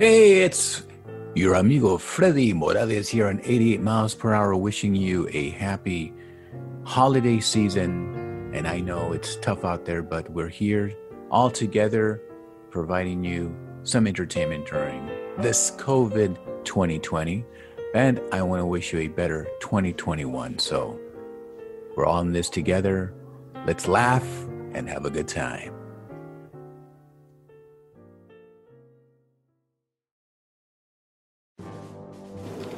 Hey, it's your amigo Freddy Morales here on 88 miles per hour, wishing you a happy holiday season. And I know it's tough out there, but we're here all together providing you some entertainment during this COVID 2020. And I want to wish you a better 2021. So we're all in this together. Let's laugh and have a good time.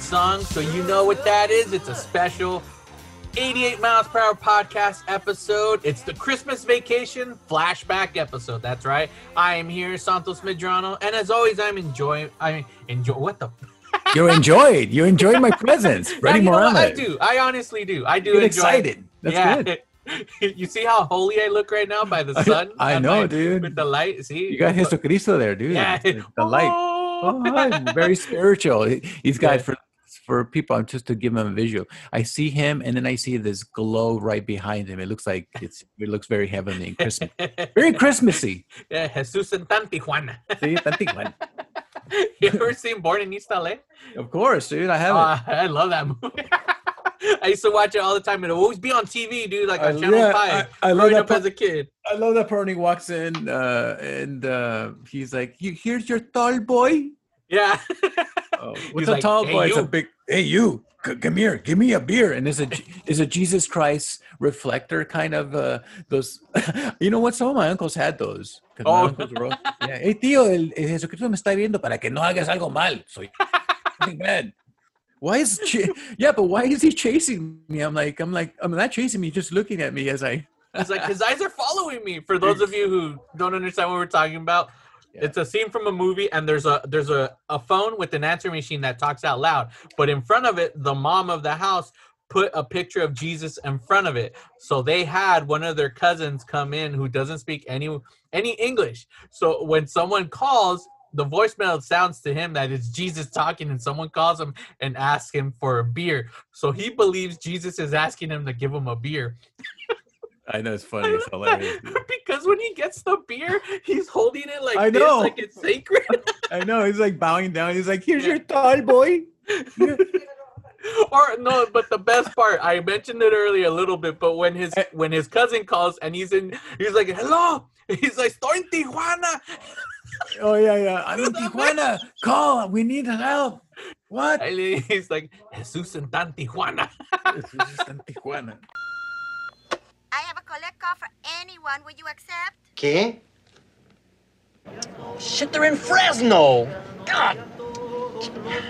That song, so you know what that is. It's a special 88 miles per hour podcast episode. It's the Christmas vacation flashback episode. That's right. I am here, Santos Medrano, and as always, I'm enjoying. I enjoy what the. You enjoyed. You enjoyed my presence, know what? Morales. I do. I honestly do. I do excited. That's yeah. good. you see how holy I look right now by the sun? I and know, my- dude. With the light. See, You got Jesucristo there, dude. Yeah. The light. Oh, hi. very spiritual. He- He's got Yeah. for for people I'm just to give him a visual. I see him, and then I see this glow right behind him. It looks like it's it looks very heavenly and Christmas, very Christmassy. yeah, Jesus en Tan Tijuana. See, think, man. you ever seen Born in East LA? of course, dude. I haven't. Oh, I love that movie. I used to watch it all the time. It'd always be on TV, dude, like on I- Channel yeah, 5. I- I love that part- as a kid. I love that part when he walks in uh, and uh, he's like, "You here's your tall boy." Yeah. Oh, He's what's a like, tall "Hey, boy? It's a big. Hey, you, c- come here, give me a beer. And there's a there's a Jesus Christ reflector kind of uh, those. you know what? Some of my uncles had those Oh. uncles were yeah. Hey, tío, el, el Jesucristo me está viendo para que no hagas algo mal. Soy bad. Why is ch- yeah? But why is he chasing me? I'm like, I'm like, I'm not chasing me. Just looking at me as I. It's like his eyes are following me. For those of you who don't understand what we're talking about, Yeah. it's a scene from a movie, and there's a there's a, a phone with an answering machine that talks out loud. But in front of it, the mom of the house put a picture of Jesus in front of it. So they had one of their cousins come in who doesn't speak any any English. So when someone calls, the voicemail sounds to him that it's Jesus talking, and someone calls him and asks him for a beer. So he believes Jesus is asking him to give him a beer. I know it's funny. It's hilarious. because when he gets the beer, he's holding it like I this, know. like it's sacred. I know. He's like bowing down. He's like, "Here's Yeah. your tall boy." or no, but the best part, I mentioned it earlier a little bit, but when his Eh. when his cousin calls and he's in, he's like, "Hello," he's like, "Estoy en Tijuana," Oh yeah, yeah. I'm in Tijuana. Call. We need help. What? he's like, "Jesus en tan Tijuana." Just in Tijuana. I have a collect call for anyone. Will you accept? ¿Qué? Shit, they're in Fresno. God.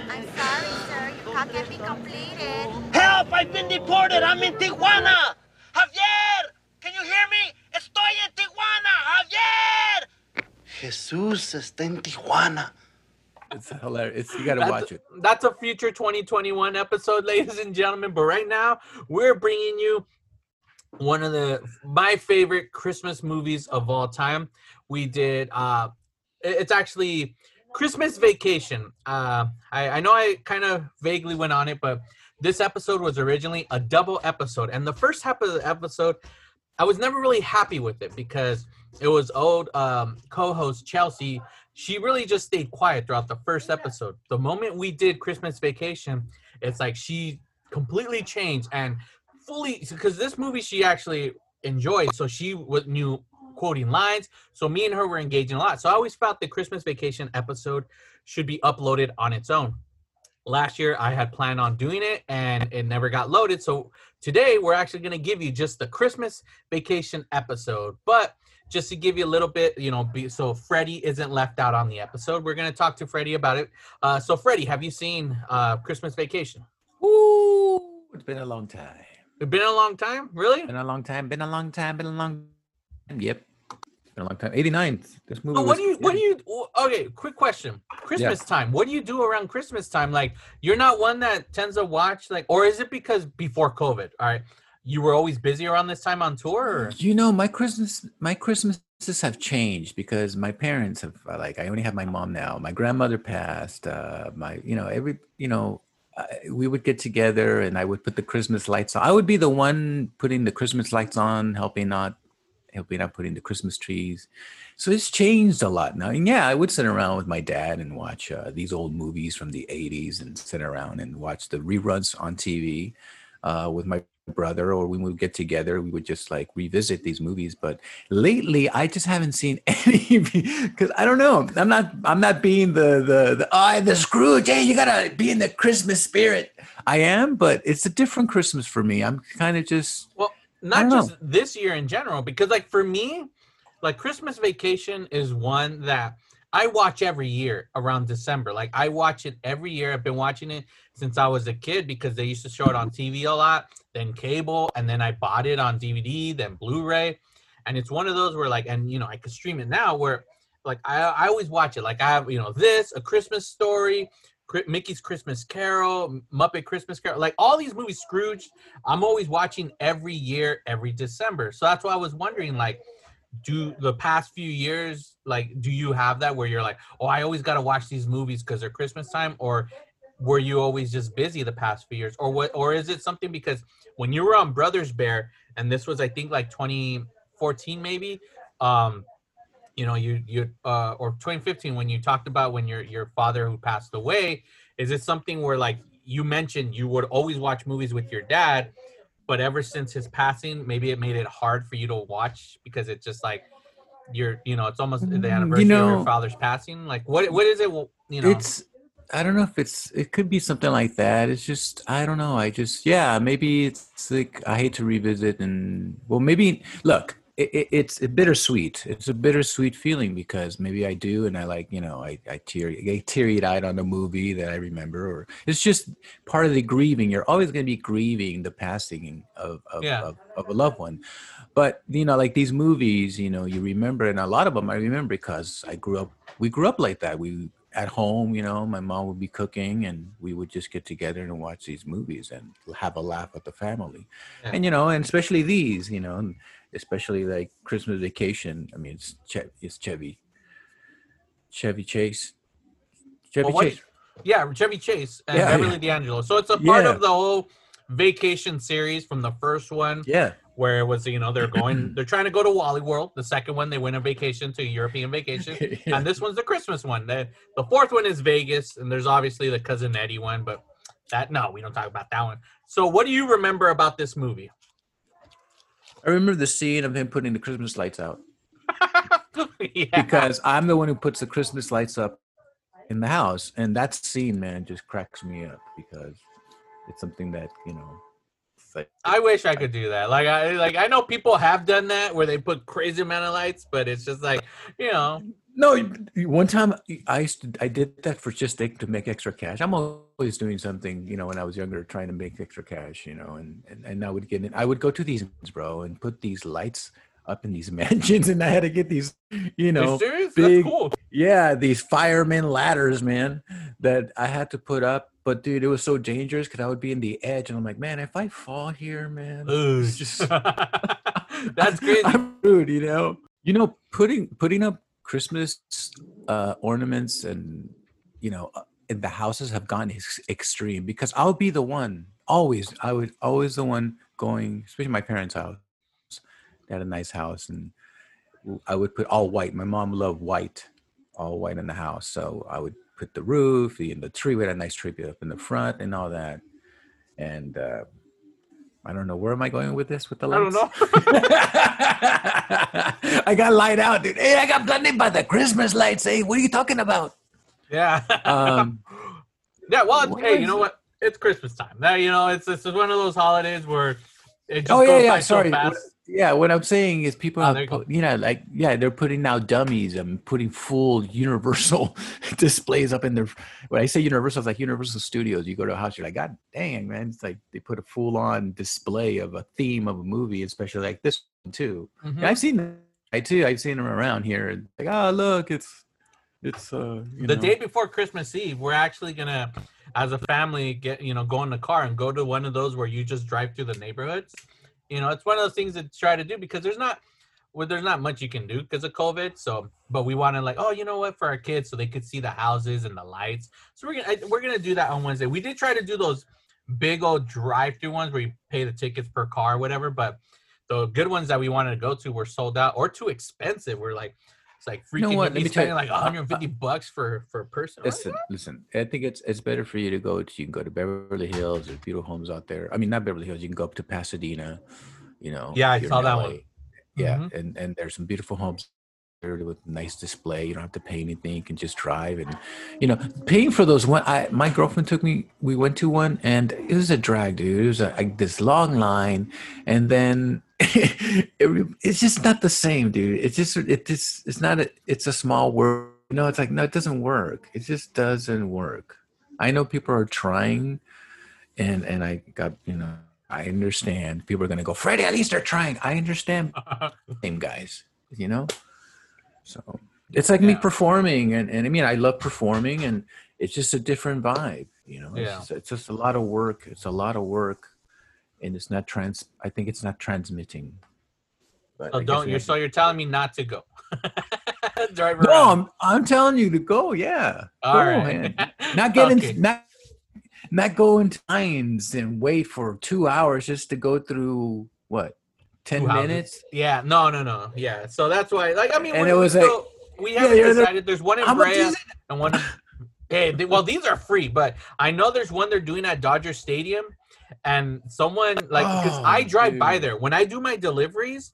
I'm sorry, sir. Your call can't be completed. Help! I've been deported. I'm in Tijuana. Javier, can you hear me? Estoy en Tijuana. Javier. Jesús está en Tijuana. It's hilarious. It's, you got to watch it. that's a future 2021 episode, ladies and gentlemen. But right now, we're bringing you one of the my favorite Christmas movies of all time. We did. uh It's actually Christmas Vacation. Uh, I, I know I kind of vaguely went on it, but this episode was originally a double episode, and the first half of the episode, I was never really happy with it because it was old um, co-host Chelsea. She really just stayed quiet throughout the first episode. The moment we did Christmas Vacation, it's like she completely changed and fully because this movie she actually enjoyed, so she knew quoting lines. So me and her were engaging a lot. So I always felt the Christmas Vacation episode should be uploaded on its own. Last year I had planned on doing it and it never got loaded. So today we're actually going to give you just the Christmas Vacation episode, but just to give you a little bit, you know, be, so Freddie isn't left out on the episode. We're going to talk to Freddie about it. Uh, so Freddie, have you seen uh, Christmas Vacation? Ooh, it's been a long time. It's been a long time, really. Been a long time. Been a long time. Been a long. Yep. Been a long time. 89th. This movie. Oh, what do you? What do you? Okay, quick question. Christmas time. What do you do around Christmas time? Like, you're not one that tends to watch, like, or is it because before COVID? All right, you were always busy around this time on tour. Or? You know, my Christmas, my Christmases have changed because my parents have like. I only have my mom now. My grandmother passed. Uh, my, you know, every, you know, we would get together and I would put the Christmas lights on. I would be the one putting the Christmas lights on, helping out, helping out putting the Christmas trees. So it's changed a lot now. And yeah, I would sit around with my dad and watch uh, these old movies from the 80s and sit around and watch the reruns on TV uh, with my brother or when we would get together we would just like revisit these movies. But lately i just haven't seen any because i don't know. I'm not i'm not being the the the oh the scrooge hey you gotta be in the christmas spirit. I am but it's a different christmas for me. I'm kind of just Well, not just this year in general, because like for me, like Christmas Vacation is one that I watch every year around December. Like I watch it every year. I've been watching it since I was a kid because they used to show it on TV a lot, then cable, and then I bought it on DVD, then Blu-ray. And it's one of those where like, and you know, I could stream it now where like I, I always watch it. Like I have, you know, this, a Christmas story, Mickey's Christmas Carol, Muppet Christmas Carol, like all these movies, Scrooge, I'm always watching every year, every December. So that's why I was wondering, like, do the past few years, like, do you have that where you're like, oh, I always got to watch these movies because they're Christmas time, or were you always just busy the past few years, or what, or is it something because when you were on Brothers Bear, and this was I think like 2014 maybe, um, you know, you you uh, or 2015 when you talked about when your your father who passed away, is it something where like you mentioned you would always watch movies with your dad, but ever since his passing, maybe it made it hard for you to watch because it's just like you're you know it's almost Mm, the you anniversary of know- your father's passing. Like what what is it? You know, it's i don't know if it's it could be something like that it's just i don't know i just yeah maybe it's like i hate to revisit and well maybe look it, it, it's a bittersweet it's a bittersweet feeling because maybe i do and i like you know i i tear I teary eyed on a movie that i remember or it's just part of the grieving you're always going to be grieving the passing of of, Yeah. of of a loved one but you know like these movies you know you remember and a lot of them i remember because i grew up we grew up like that we at home you know my mom would be cooking and we would just get together and watch these movies and have a laugh with the family Yeah. and you know and especially these you know especially like christmas vacation i mean it's che- it's chevy chevy chase chevy Well, chase yeah, Chevy Chase and Yeah, Beverly D'Angelo. So it's a part Yeah. of the whole vacation series from the first one yeah where it was you know they're going they're trying to go to Wally World. The second one they went on vacation to European vacation. Yeah. And this one's the Christmas one. The, the fourth one is Vegas, and there's obviously the cousin Eddie one, but that no, we don't talk about that one. So what do you remember about this movie? I remember the scene of him putting the christmas lights out yeah. because I'm the one who puts the Christmas lights up in the house, and that scene, man, just cracks me up because it's something that you know. It's like- I wish I could do that. Like I like I know people have done that where they put crazy amount of lights, but it's just like you know no, one time I used to, I did that for just to make extra cash. I'm always doing something, you know, when I was younger, trying to make extra cash, you know, and and, and I would get in. I would go to these, bro, and put these lights up in these mansions, and I had to get these, you know, serious? big- That's cool. Yeah, these fireman ladders, man, that I had to put up. But dude, it was so dangerous because I would be in the edge, and I'm like, man, if I fall here, man, it's just That's crazy. I'm rude, you know. You know, putting putting up Christmas uh, ornaments and you know uh, in the houses have gone ex- extreme because I'll be the one always. I was always the one going, especially my parents' house. They had a nice house, and I would put all white. My mom loved white, all white in the house. So I would put the roof, the, the tree. We had a nice tree up in the front and all that. and uh, I don't know where am I going with this with the lights. I don't know. I got light out, dude. Hey, I got blinded by the Christmas lights. Hey, what are you talking about? yeah. Um, yeah. Well, hey, you know it? what? It's Christmas time. Now you know it's it's one of those holidays where it just oh goes yeah. by so Sorry. fast. Yeah, what I'm saying is people Oh, there you you know, like yeah, they're putting out dummies and putting full Universal displays up in their. When I say Universal, it's like Universal Studios. You go to a house, you're like, God dang, man! It's like they put a full on display of a theme of a movie, especially like this one too. Mhm. And I've seen them. I too. I've seen them around here. Like, oh look, it's it's uh you the know. day before Christmas Eve, we're actually gonna, as a family, get you know go in the car and go to one of those where you just drive through the neighborhoods. You know, it's one of those things to try to do because there's not, well, there's not much you can do because of COVID. So, but we want to like, oh, you know what, for our kids, so they could see the houses and the lights. So we're gonna we're gonna do that on Wednesday. We did try to do those big old drive-through ones where you pay the tickets per car, or whatever. But the good ones that we wanted to go to were sold out or too expensive. We're like, it's like freaking know what? Let me tell you- spending like 150 bucks for for a person. I'm like, Listen, listen. I think it's it's better for you to go to you can go to Beverly Hills. There's beautiful homes out there. I mean, not Beverly Hills. You can go up to Pasadena. You know. Yeah, I saw that LA. one. Yeah, Mhm. and and there's some beautiful homes with nice display. You don't have to pay anything. You can just drive and you know paying for those one. I my girlfriend took me. We went to one and it was a drag, dude. It was a, like this long line, and then. It, it's just not the same, dude. It's just it just it's not a it's a small world. You know, it's like no, it doesn't work. It just doesn't work. I know people are trying, and and I got you know I understand people are gonna go Freddie. At least they're trying. I understand, same guys. You know, so it's like me performing, and and I mean I love performing, and it's just a different vibe. You know, it's, Yeah. just, it's just a lot of work. It's a lot of work, and it's not trans. I think it's not transmitting. But Oh, don't you? have to- So you're telling me not to go? Drive No. I'm, I'm telling you to go. Yeah, All go, right. man. Not getting Okay. not not going to lines and wait for two hours just to go through what ten Two houses. minutes. Yeah, no, no, no. Yeah, so that's why. Like, I mean, And it was so like- we haven't you're decided. There's one in How much Brea and one. In, hey, they, well, these are free, but I know there's one they're doing at Dodger Stadium, and someone like because Oh, I drive by there when I do my deliveries,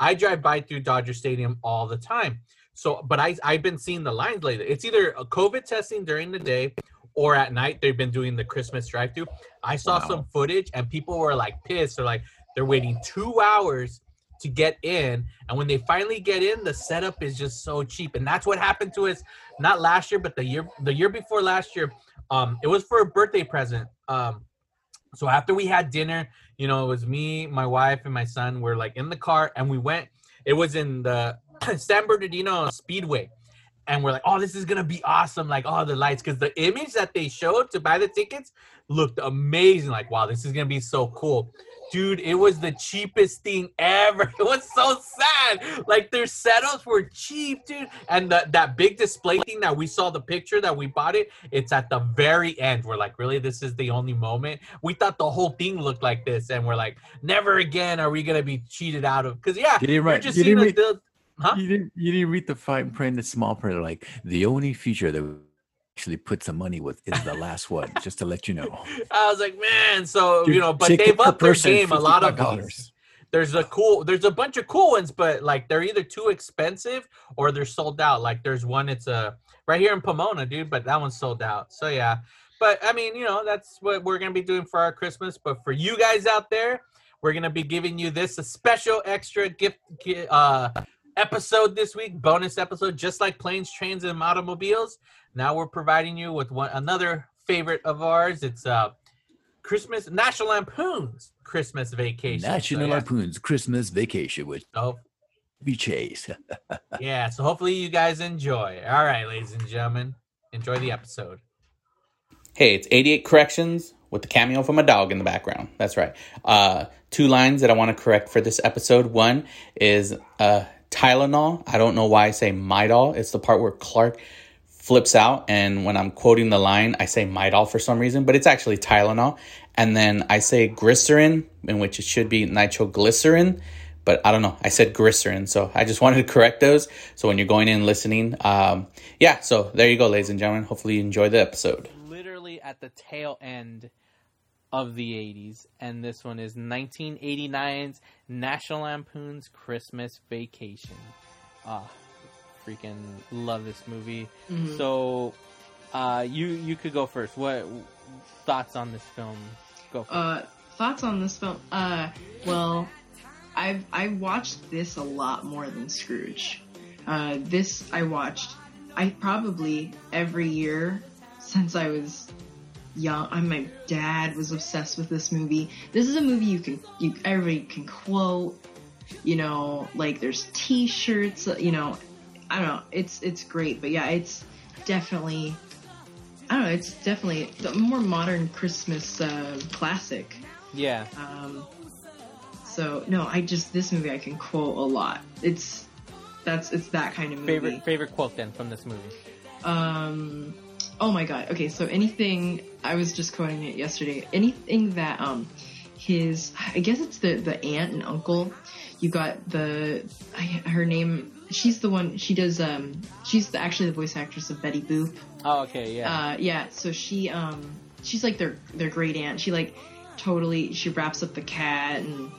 I drive by through Dodger Stadium all the time. So, but I I've been seeing the lines lately. It's either a COVID testing during the day or at night. They've been doing the Christmas drive-through. I saw Wow. some footage and people were like pissed. They're like they're waiting two hours to get in, and when they finally get in, the setup is just so cheap. And that's what happened to us not last year, but the year the year before last year. Um, it was for a birthday present. Um, so after we had dinner, you know, it was me, my wife, and my son. We're like in the car, and we went. It was in the San Bernardino Speedway, and we're like, "Oh, this is gonna be awesome!" Like, oh, the lights, because the image that they showed to buy the tickets looked amazing. Like, wow, this is gonna be so cool, dude. It was the cheapest thing ever. It was so sad. Like, their setups were cheap, dude, and the, that big display thing that we saw the picture that we bought it. It's at the very end. We're like, really, this is the only moment. We thought the whole thing looked like this, and we're like, never again are we gonna be cheated out of. Because yeah, You didn't you're write. just You didn't, read, the- Huh? you didn't. You didn't read the fine print, the small print. Like the only feature that we actually put some money with is the last one. just to let you know. I was like, man, so Dude, you know, but they've upped their game a lot of $55. There's a cool, there's a bunch of cool ones, but like they're either too expensive or they're sold out. Like there's one, it's a right here in Pomona, dude, but that one's sold out. So yeah, but I mean, you know, that's what we're gonna be doing for our Christmas. But for you guys out there, we're gonna be giving you this a special extra gift uh, episode this week, bonus episode, just like planes, trains, and automobiles. Now we're providing you with one another favorite of ours. It's uh Christmas National Lampoon's Christmas Vacation. So, National yeah. Lampoon's Christmas Vacation with So, be Chase. yeah, so hopefully you guys enjoy. All right, ladies and gentlemen, enjoy the episode. Hey, it's 88 Corrections with the cameo from a dog in the background. That's right. Uh, two lines that I want to correct for this episode. One is uh, Tylenol. I don't know why I say Midol. It's the part where Clark flips out, and when I'm quoting the line, I say Midol for some reason, but it's actually Tylenol. And then I say glycerin, in which it should be nitroglycerin, but I don't know. I said glycerin, so I just wanted to correct those. So when you're going in listening, um, yeah. So there you go, ladies and gentlemen. Hopefully you enjoy the episode. Literally at the tail end of the 80s, and this one is 1989's National Lampoon's Christmas Vacation. Ah, freaking love this movie. Mhm. So, uh, you you could go first. What thoughts on this film? Go. For. Uh, thoughts on this film? Uh, well, I've I watched this a lot more than Scrooge. Uh, this I watched. I probably every year since I was young. I, my dad was obsessed with this movie. This is a movie you can you everybody can quote. You know, like there's T-shirts. You know, I don't know. It's it's great, but yeah, it's definitely. I don't know. It's definitely the more modern Christmas uh, classic. yeah. Um, so no, I just this movie I can quote a lot. It's that's it's that kind of movie. Favorite favorite quote then from this movie? Um, oh my god. Okay, so anything I was just quoting it yesterday. Anything that um his I guess it's the the aunt and uncle. You got the I, her name. She's the one. She does. Um, she's the, actually the voice actress of Betty Boop. Oh, okay, yeah. Uh, yeah. So she um she's like their their great aunt. She like totally she wraps up the cat and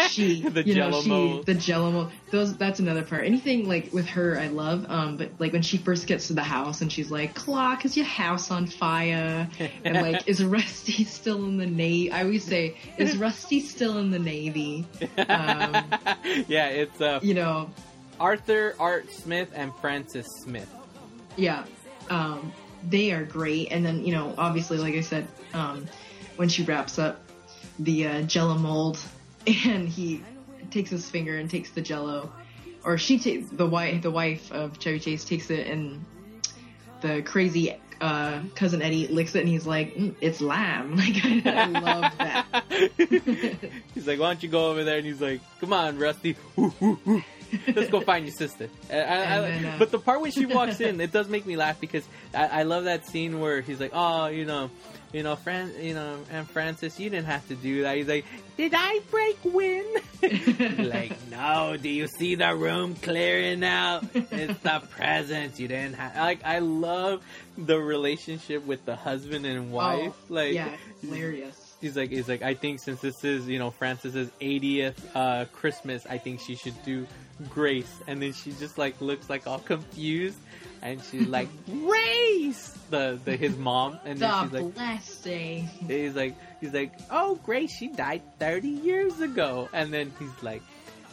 she The you know she mold. the jello mold. Those that's another part. Anything like with her I love. Um, but like when she first gets to the house and she's like, "Clock, is your house on fire?" and like, "Is Rusty still in the navy?" I always say, "Is Rusty still in the navy?" Um, yeah, it's uh, you know, Arthur Art Smith and Francis Smith. yeah um, they are great and then you know obviously like i said um, when she wraps up the uh, jello mold and he takes his finger and takes the jello or she ta- the wife the wife of chevy chase takes it and the crazy uh, cousin eddie licks it and he's like mm, it's lamb like i, I love that he's like, why don't you go over there? And he's like, come on, Rusty. Woo, woo, woo. Let's go find your sister. I- I- then, uh, but the part when she walks in, it does make me laugh because I, I love that scene where he's like, oh, you know, you know, Fran, you know, and Francis, you didn't have to do that. He's like, did I break wind? like, no. Do you see the room clearing out? It's the presents. You didn't have. Like, I love the relationship with the husband and wife. Oh, like, yeah hilarious He's like, he's like, I think since this is, you know, Francis's 80th uh, Christmas, I think she should do Grace. And then she just like looks like all confused, and she's like, Grace, the the his mom, and then she's like, blessing he's like, he's like, oh, Grace, she died 30 years ago, and then he's like,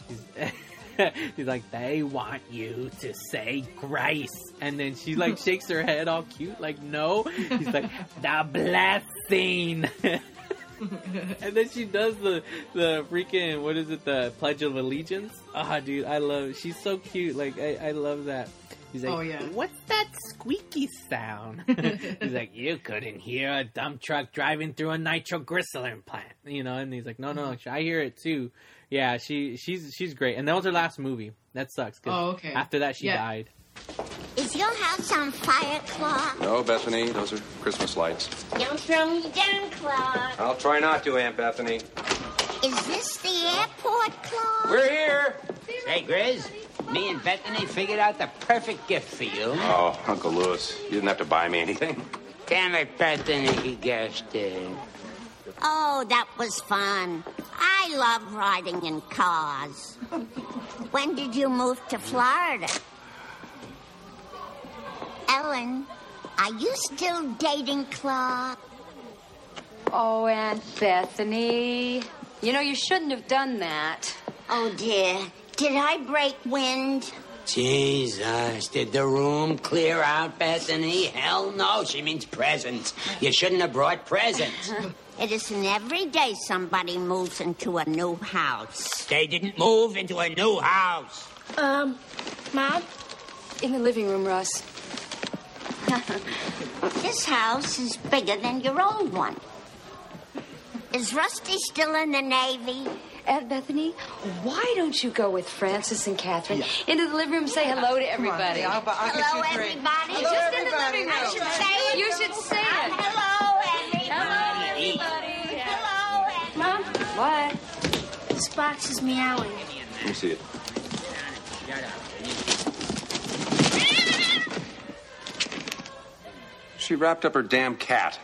he's. He's like, they want you to say grace. And then she like shakes her head all cute, like, no. He's like, the blessing. and then she does the the freaking what is it the Pledge of Allegiance? Ah, dude, I love. It. She's so cute. Like I, I love that. He's like, Oh, yeah. what's that squeaky sound? he's like, you couldn't hear a dump truck driving through a nitroglycerin plant, you know? And he's like, no, no, I hear it too. Yeah, she she's she's great. And that was her last movie. That sucks. 'cause Oh, okay. After that, she Yeah. died. Is your house on fire, Claw? No, Bethany, those are Christmas lights. Don't throw me down, Claw. I'll try not to, Aunt Bethany. Is this the airport, Claw? We're here. Hey, Grizz, me and Bethany figured out the perfect gift for you. Oh, Uncle Lewis, you didn't have to buy me anything. Damn it, Bethany, he guessed it. Oh, that was fun. I love riding in cars. When did you move to Florida? Ellen, are you still dating Claude? Oh, Aunt Bethany. You know, you shouldn't have done that. Oh, dear. Did I break wind? Jesus, did the room clear out, Bethany? Hell no, she means presents. You shouldn't have brought presents. It isn't every day somebody moves into a new house. They didn't move into a new house. Um, Mom? In the living room, Russ. This house is bigger than your old one. Is Rusty still in the Navy? Aunt Bethany, why don't you go with Francis and Catherine into the living room and say hello to everybody? Hello, everybody. Just in the living room. I should say it. You should say it. Hello, everybody. Hello, everybody. Hello, Mom? What? This box is meowing. Let me see it. She wrapped up her damn cat.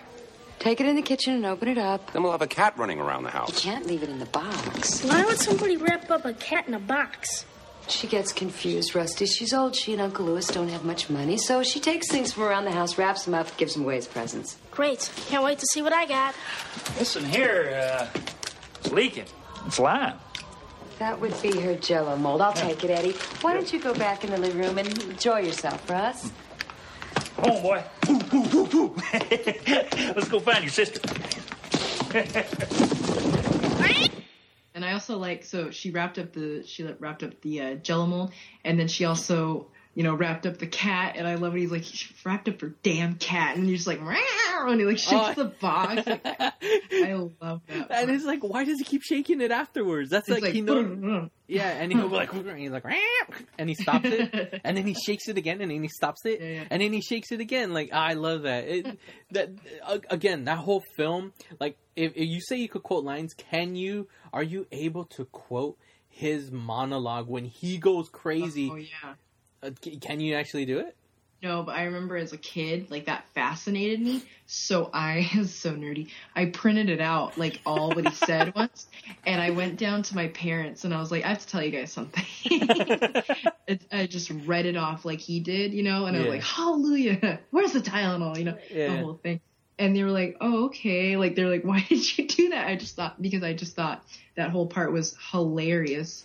Take it in the kitchen and open it up. Then we'll have a cat running around the house. You can't leave it in the box. Why would somebody wrap up a cat in a box? She gets confused, Rusty. She's old. She and Uncle Lewis don't have much money, so she takes things from around the house, wraps them up, gives them away as presents. Great. Can't wait to see what I got. Listen here, uh, it's leaking. It's lime. That would be her jello mold. I'll take it, Eddie. Why don't you go back in the living room and enjoy yourself, Russ? Come on, boy. Ooh, ooh, ooh. Let's go find your sister. And I also like so she wrapped up the she wrapped up the uh, Jello mold, and then she also you know wrapped up the cat. And I love it. He's like she wrapped up her damn cat, and he's like "Meow," and he like shakes Oh. the box. Like, I love that. And it's like, why does he keep shaking it afterwards? That's like, like, he knows. Mm, mm. yeah, and he'll be like, and he's like, and he stops it, and then he shakes it again, and then he stops it, and then he shakes it again. Like I love that. It, that again, that whole film. Like, if, if you say you could quote lines, can you? Are you able to quote his monologue when he goes crazy? Oh yeah. Uh, c- can you actually do it? No, but I remember as a kid, like that fascinated me. So I was so nerdy. I printed it out, like all what he said once, and I went down to my parents and I was like, I have to tell you guys something. it, I just read it off like he did, you know, and I was Yeah. like, Hallelujah! Where's the Tylenol? You know, Yeah. the whole thing. And they were like, Oh, okay. Like they're like, Why did you do that? I just thought because I just thought that whole part was hilarious.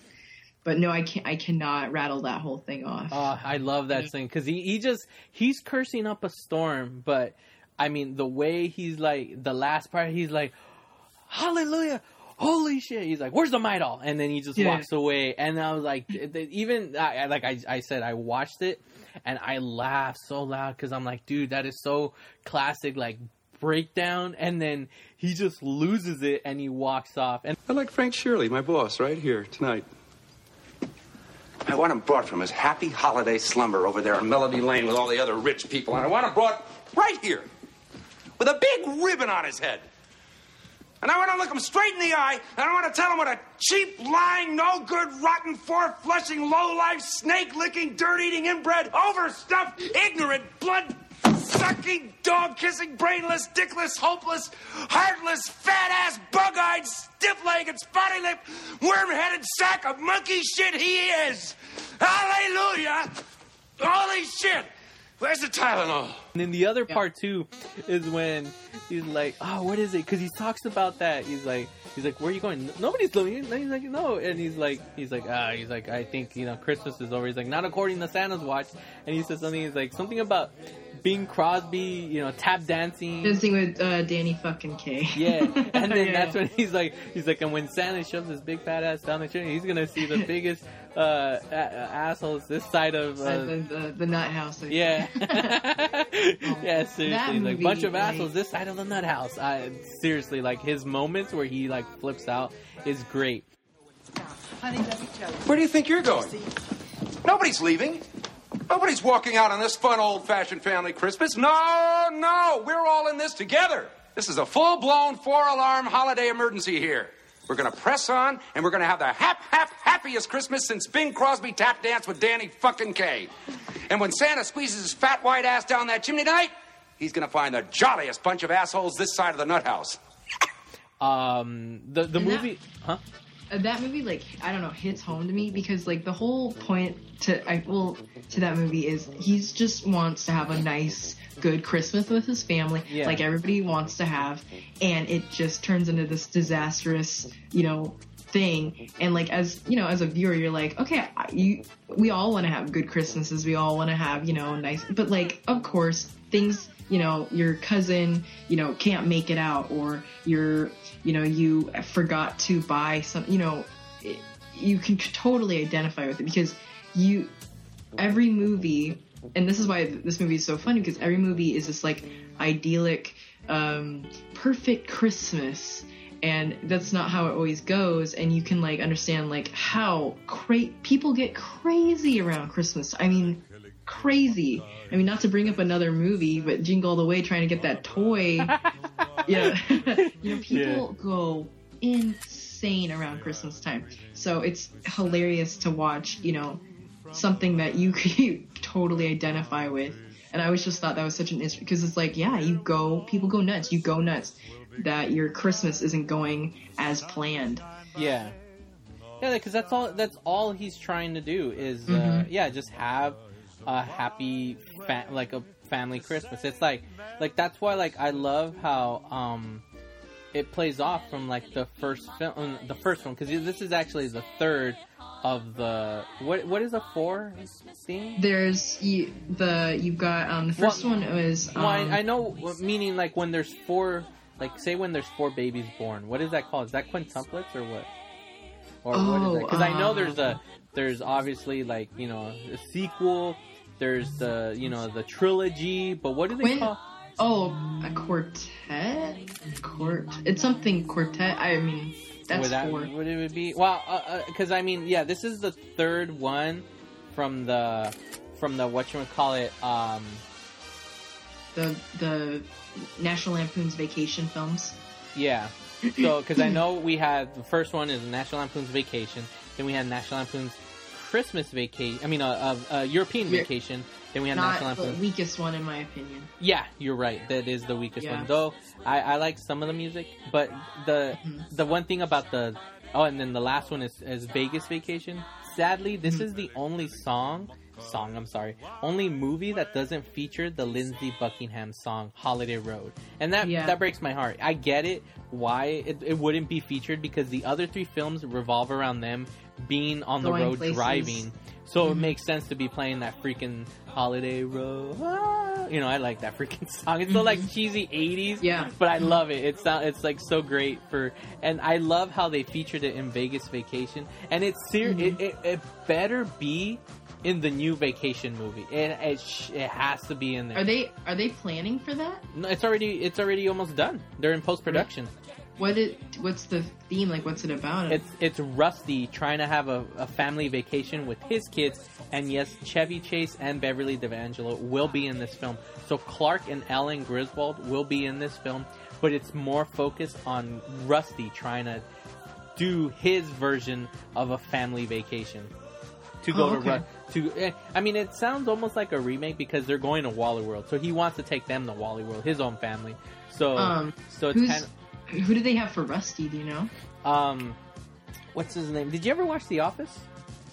But no, I can't. I cannot rattle that whole thing off. Oh, I love that thing because he, he just he's cursing up a storm, but I mean the way he's like the last part, he's like, Hallelujah, holy shit! He's like, Where's the Midol? And then he just Yeah. walks away, and I was like, th- th- even I, I- like I, I said, I watched it and I laughed so loud because I'm like, dude, that is so classic, like breakdown, and then he just loses it and he walks off, and I like Frank Shirley, my boss, right here tonight. I want him brought from his happy holiday slumber over there in Melody Lane with all the other rich people, and I want him brought right here with a big ribbon on his head. And I want to look him straight in the eye, and I want to tell him what a cheap, lying, no good, rotten, four flushing, low life, snake licking, dirt eating, inbred, overstuffed, ignorant, blood sucking, dog kissing, brainless, dickless, hopeless, heartless, fat ass, bug eyed, stiff legged, spotty lipped, worm headed sack of monkey shit he is. Hallelujah! Holy shit! Where's the Tylenol? And then the other part too is when he's like, "Oh, what is it?" Because he talks about that. He's like, "He's like, where are you going? Nobody's leaving." And he's like, "No," and he's like, "He's like, ah, he's like, I think you know Christmas is over." He's like, "Not according to Santa's watch." And he says something. He's like, something about Bing Crosby, you know, tap dancing. Dancing with uh, Danny fucking Kaye. Yeah, and then Yeah. that's when he's like, he's like, and when Santa shoves his big fat ass down the chimney, he's gonna see the biggest uh, a- a- assholes this side of. Uh, the, the, the nut house. I think. yeah, yeah, seriously, That like movie, bunch of like- assholes this side of the nut house. I seriously like his moments where he like flips out is great. Where do you think you're going? Nobody's leaving. Nobody's walking out on this fun old fashioned family Christmas. No, no, we're all in this together. This is a full blown four alarm holiday emergency here. We're gonna press on and we're gonna have the hap, hap, happiest Christmas since Bing Crosby tap danced with Danny fucking Kaye. And when Santa squeezes his fat white ass down that chimney tonight, he's gonna find the jolliest bunch of assholes this side of the nut house. Um, the the And that- movie, huh? Uh, that movie like I don't know hits home to me because like the whole point to I well to that movie is he's just wants to have a nice good Christmas with his family Yeah. like everybody wants to have and it just turns into this disastrous you know thing and like as you know as a viewer you're like okay I- you we all want to have good Christmases we all want to have you know nice but like of course things you know your cousin you know can't make it out or you're you know you forgot to buy some you know it, you can totally identify with it because you every movie and this is why this movie is so funny because every movie is this like idyllic um perfect christmas and that's not how it always goes and you can like understand like how cra- people get crazy around christmas. I mean crazy i mean not to bring up another movie but jingle all the way trying to get that toy yeah you know people go insane around christmas time so it's hilarious to watch you know something that you could totally identify with And I always just thought that was such an issue because it's like, yeah, you go, people go nuts. You go nuts that your Christmas isn't going as planned. Yeah. Yeah, because that's all. That's all he's trying to do is, uh, Mhm. yeah, just have a happy, fa- like a family Christmas. It's like, like that's why, like, I love how um, it plays off from like the first film, the first one, because this is actually the third of the what? What is a four theme? There's you, the you've got um the first Well- one was um, well, I, I know, meaning like when there's four, like say when there's four babies born. What is that called? Is that quintuplets or what? Or what is Oh, that? Because I know uh, there's a, there's obviously like you know a sequel. There's the you know the trilogy, but what do they call? oh a quartet court it's something quartet. I mean that's would that, four. Would it would be? Well, because I mean, yeah, this is the third one from the from the what you would call it. Um, The the National Lampoon's Vacation films. Yeah. So, because I know we had the first one is National Lampoon's Vacation, then we had National Lampoon's Christmas Vacation. I mean, uh, uh, uh, European Yeah. Vacation. Then we had Not National the weakest one in my opinion. Yeah, you're right. That is the weakest Yeah. one. Though I, I like some of the music, but the Mm-hmm. the one thing about the oh, and then the last one is, is Vegas Vacation. Sadly, this Mm-hmm. is the only song song. I'm sorry, only movie that doesn't feature the Lindsey Buckingham song "Holiday Road," and that Yeah. that breaks my heart. I get it why it, it wouldn't be featured because the other three films revolve around them being on the road places. driving. So it Mhm. makes sense to be playing that freaking holiday road. Ah, You know, I like that freaking song. It's so like cheesy '80s, Mm-hmm. Yeah. but I love it. It's not. It's like so great for, and I love how they featured it in Vegas Vacation. And it's ser- Mhm. it, it, it better be in the new Vacation movie. It it, sh- it has to be in there. Are they are they planning for that? No, it's already it's already almost done. They're in post production. What it what's the theme like? What's it about? It's it's Rusty trying to have a, a family vacation with his kids, and yes, Chevy Chase and Beverly D'Angelo will be in this film. So Clark and Ellen Griswold will be in this film, but it's more focused on Rusty trying to do his version of a family vacation to go Oh, to okay. Ru- to. eh, I mean, it sounds almost like a remake because they're going to Wally World, so he wants to take them to Wally World, his own family. So um so it's kind of. Who do they have for Rusty? Do you know? Um, what's his name? Did you ever watch The Office?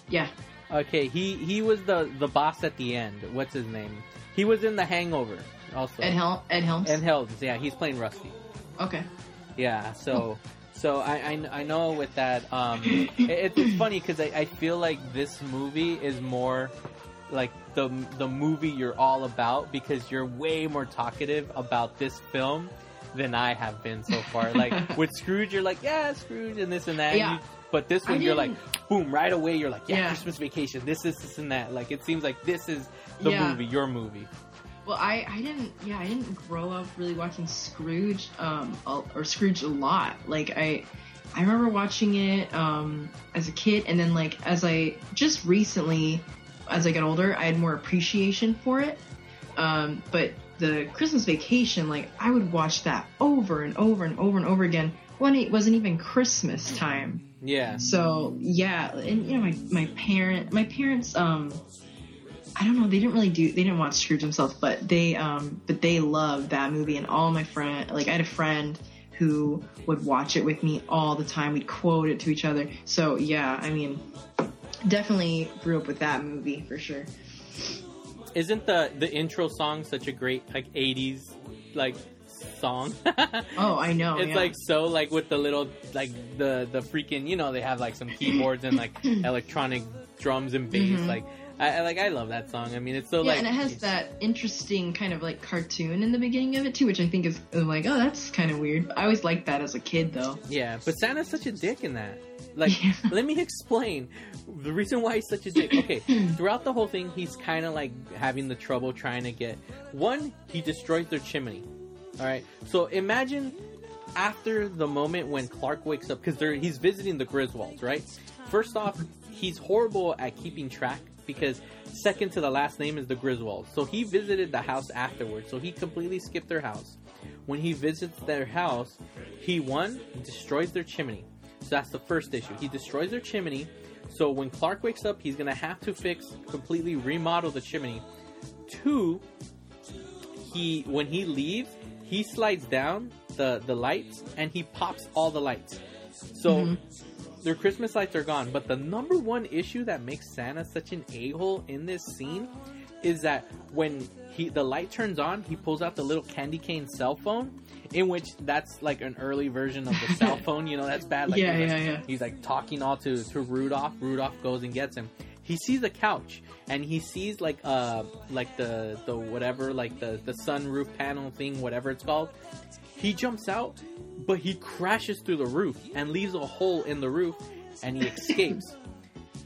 Yeah. Okay, he he was the the boss at the end. What's his name? He was in The Hangover also. Ed Hel- Ed Helms. Ed Helms. Yeah, he's playing Rusty. Okay. Yeah, so so I, I I know with that um it, it's funny because I, I feel like this movie is more like the the movie you're all about because you're way more talkative about this film than I have been so far. Like with Scrooge, you're like yeah Scrooge and this and that. Yeah. You- but this one, you're like, boom, right away. You're like, yeah, Yeah. Christmas Vacation. This is this and that. Like it seems like this is the Yeah. movie, your movie. Well, I, I didn't yeah I didn't grow up really watching Scrooge um or Scrooge a lot. Like I I remember watching it um as a kid and then like as I just recently as I got older I had more appreciation for it. Um but the Christmas Vacation like I would watch that over and over and over and over again when it wasn't even Christmas time. Yeah. So yeah, and you know my my parent my parents um I don't know they didn't really do they didn't watch Scrooge themselves but they um but they loved that movie and all my friend like I had a friend who would watch it with me all the time we'd quote it to each other so yeah I mean definitely grew up with that movie for sure Isn't the the intro song such a great like '80s like song? oh I know it's yeah. like so like with the little like the the freaking you know they have like some keyboards and like electronic drums and bass Mhm. like I I- like I love that song. I mean it's so yeah, like and it has that interesting kind of like cartoon in the beginning of it too, which I think is is like, oh, that's kind of weird. I always liked that as a kid, though. Yeah, but Santa's such a dick in that. Like, let me explain the reason why he's such a dick. Okay, throughout the whole thing, he's kind of like having the trouble trying to get. One, he destroys their chimney. All right, so imagine after the moment when Clark wakes up because he's visiting the Griswolds, right? First off, he's horrible at keeping track because second to the last name is the Griswolds. So he visited the house afterwards. So he completely skipped their house. When he visits their house, he one destroys their chimney. So that's the first issue. He destroys their chimney. So when Clark wakes up, he's gonna have to fix, completely remodel the chimney. Two, he when he leaves, he slides down the the lights and he pops all the lights. So Mhm. Their Christmas lights are gone. But the number one issue that makes Santa such an a hole in this scene is that when he the light turns on, he pulls out the little candy cane cell phone, in which that's like an early version of the cell phone. You know, that's bad. Like, Yeah, he's like, yeah, yeah. He's like talking all to to Rudolph. Rudolph goes and gets him. He sees a couch and he sees like uh like the the whatever like the the sunroof panel thing whatever it's called. He jumps out, but he crashes through the roof and leaves a hole in the roof, and he escapes.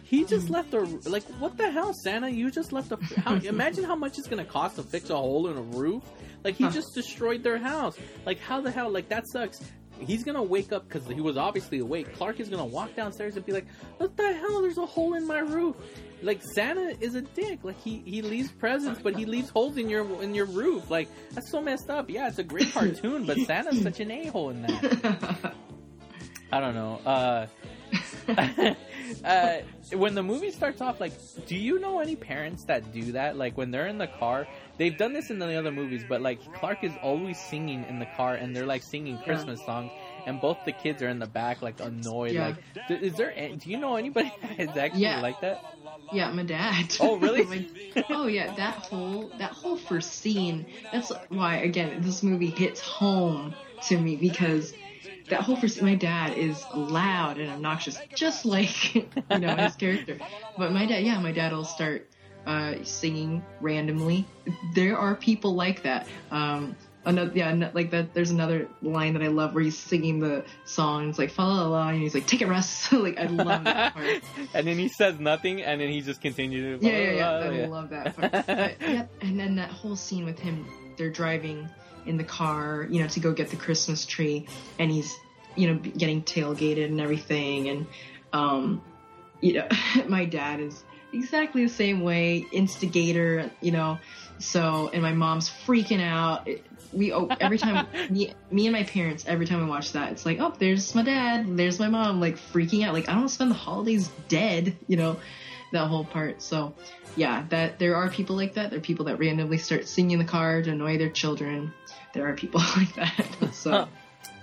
He just left a like what the hell, Santa? You just left a. How, imagine how much it's gonna cost to fix a hole in a roof. Like he just destroyed their house. Like how the hell? Like that sucks. He's gonna wake up because he was obviously awake. Clark is gonna walk downstairs and be like, "What the hell? There's a hole in my roof." Like Santa is a dick. Like he he leaves presents, but he leaves holes in your in your roof. Like that's so messed up. Yeah, it's a great cartoon, but Santa's such an a hole in that. I don't know. Uh, uh, when the movie starts off, like, do you know any parents that do that? Like, when they're in the car, they've done this in the other movies, but like, Clark is always singing in the car, and they're like singing Christmas songs, and both the kids are in the back, like annoyed. Yeah. Like, th- is there? a- Do you know anybody that is actually Yeah. like that? Yeah, my dad. Oh, really? My- oh yeah, that whole that whole first scene. That's why again this movie hits home to me because that whole first. My dad is loud and obnoxious, just like you know his character. But my dad, yeah, my dad will start uh, singing randomly. There are people like that. Um, another, yeah, like that. There's another line that I love where he's singing the song. It's like fa la la, and he's like, "Take it, Russ." like I love that part. and then he says nothing, and then he just continues. Yeah, yeah, yeah. I love that. Part. But, yeah, and then that whole scene with him, they're driving in the car, you know, to go get the Christmas tree, and he's, you know, getting tailgated and everything, and, um, you know, my dad is exactly the same way, instigator, you know, so, and my mom's freaking out. It- We oh, every time me, me and my parents every time we watch that it's like oh there's my dad there's my mom like freaking out like I don't want to spend the holidays dead you know that whole part. So, yeah, that there are people like that. There are people that randomly start singing in the car to annoy their children. There are people like that. So,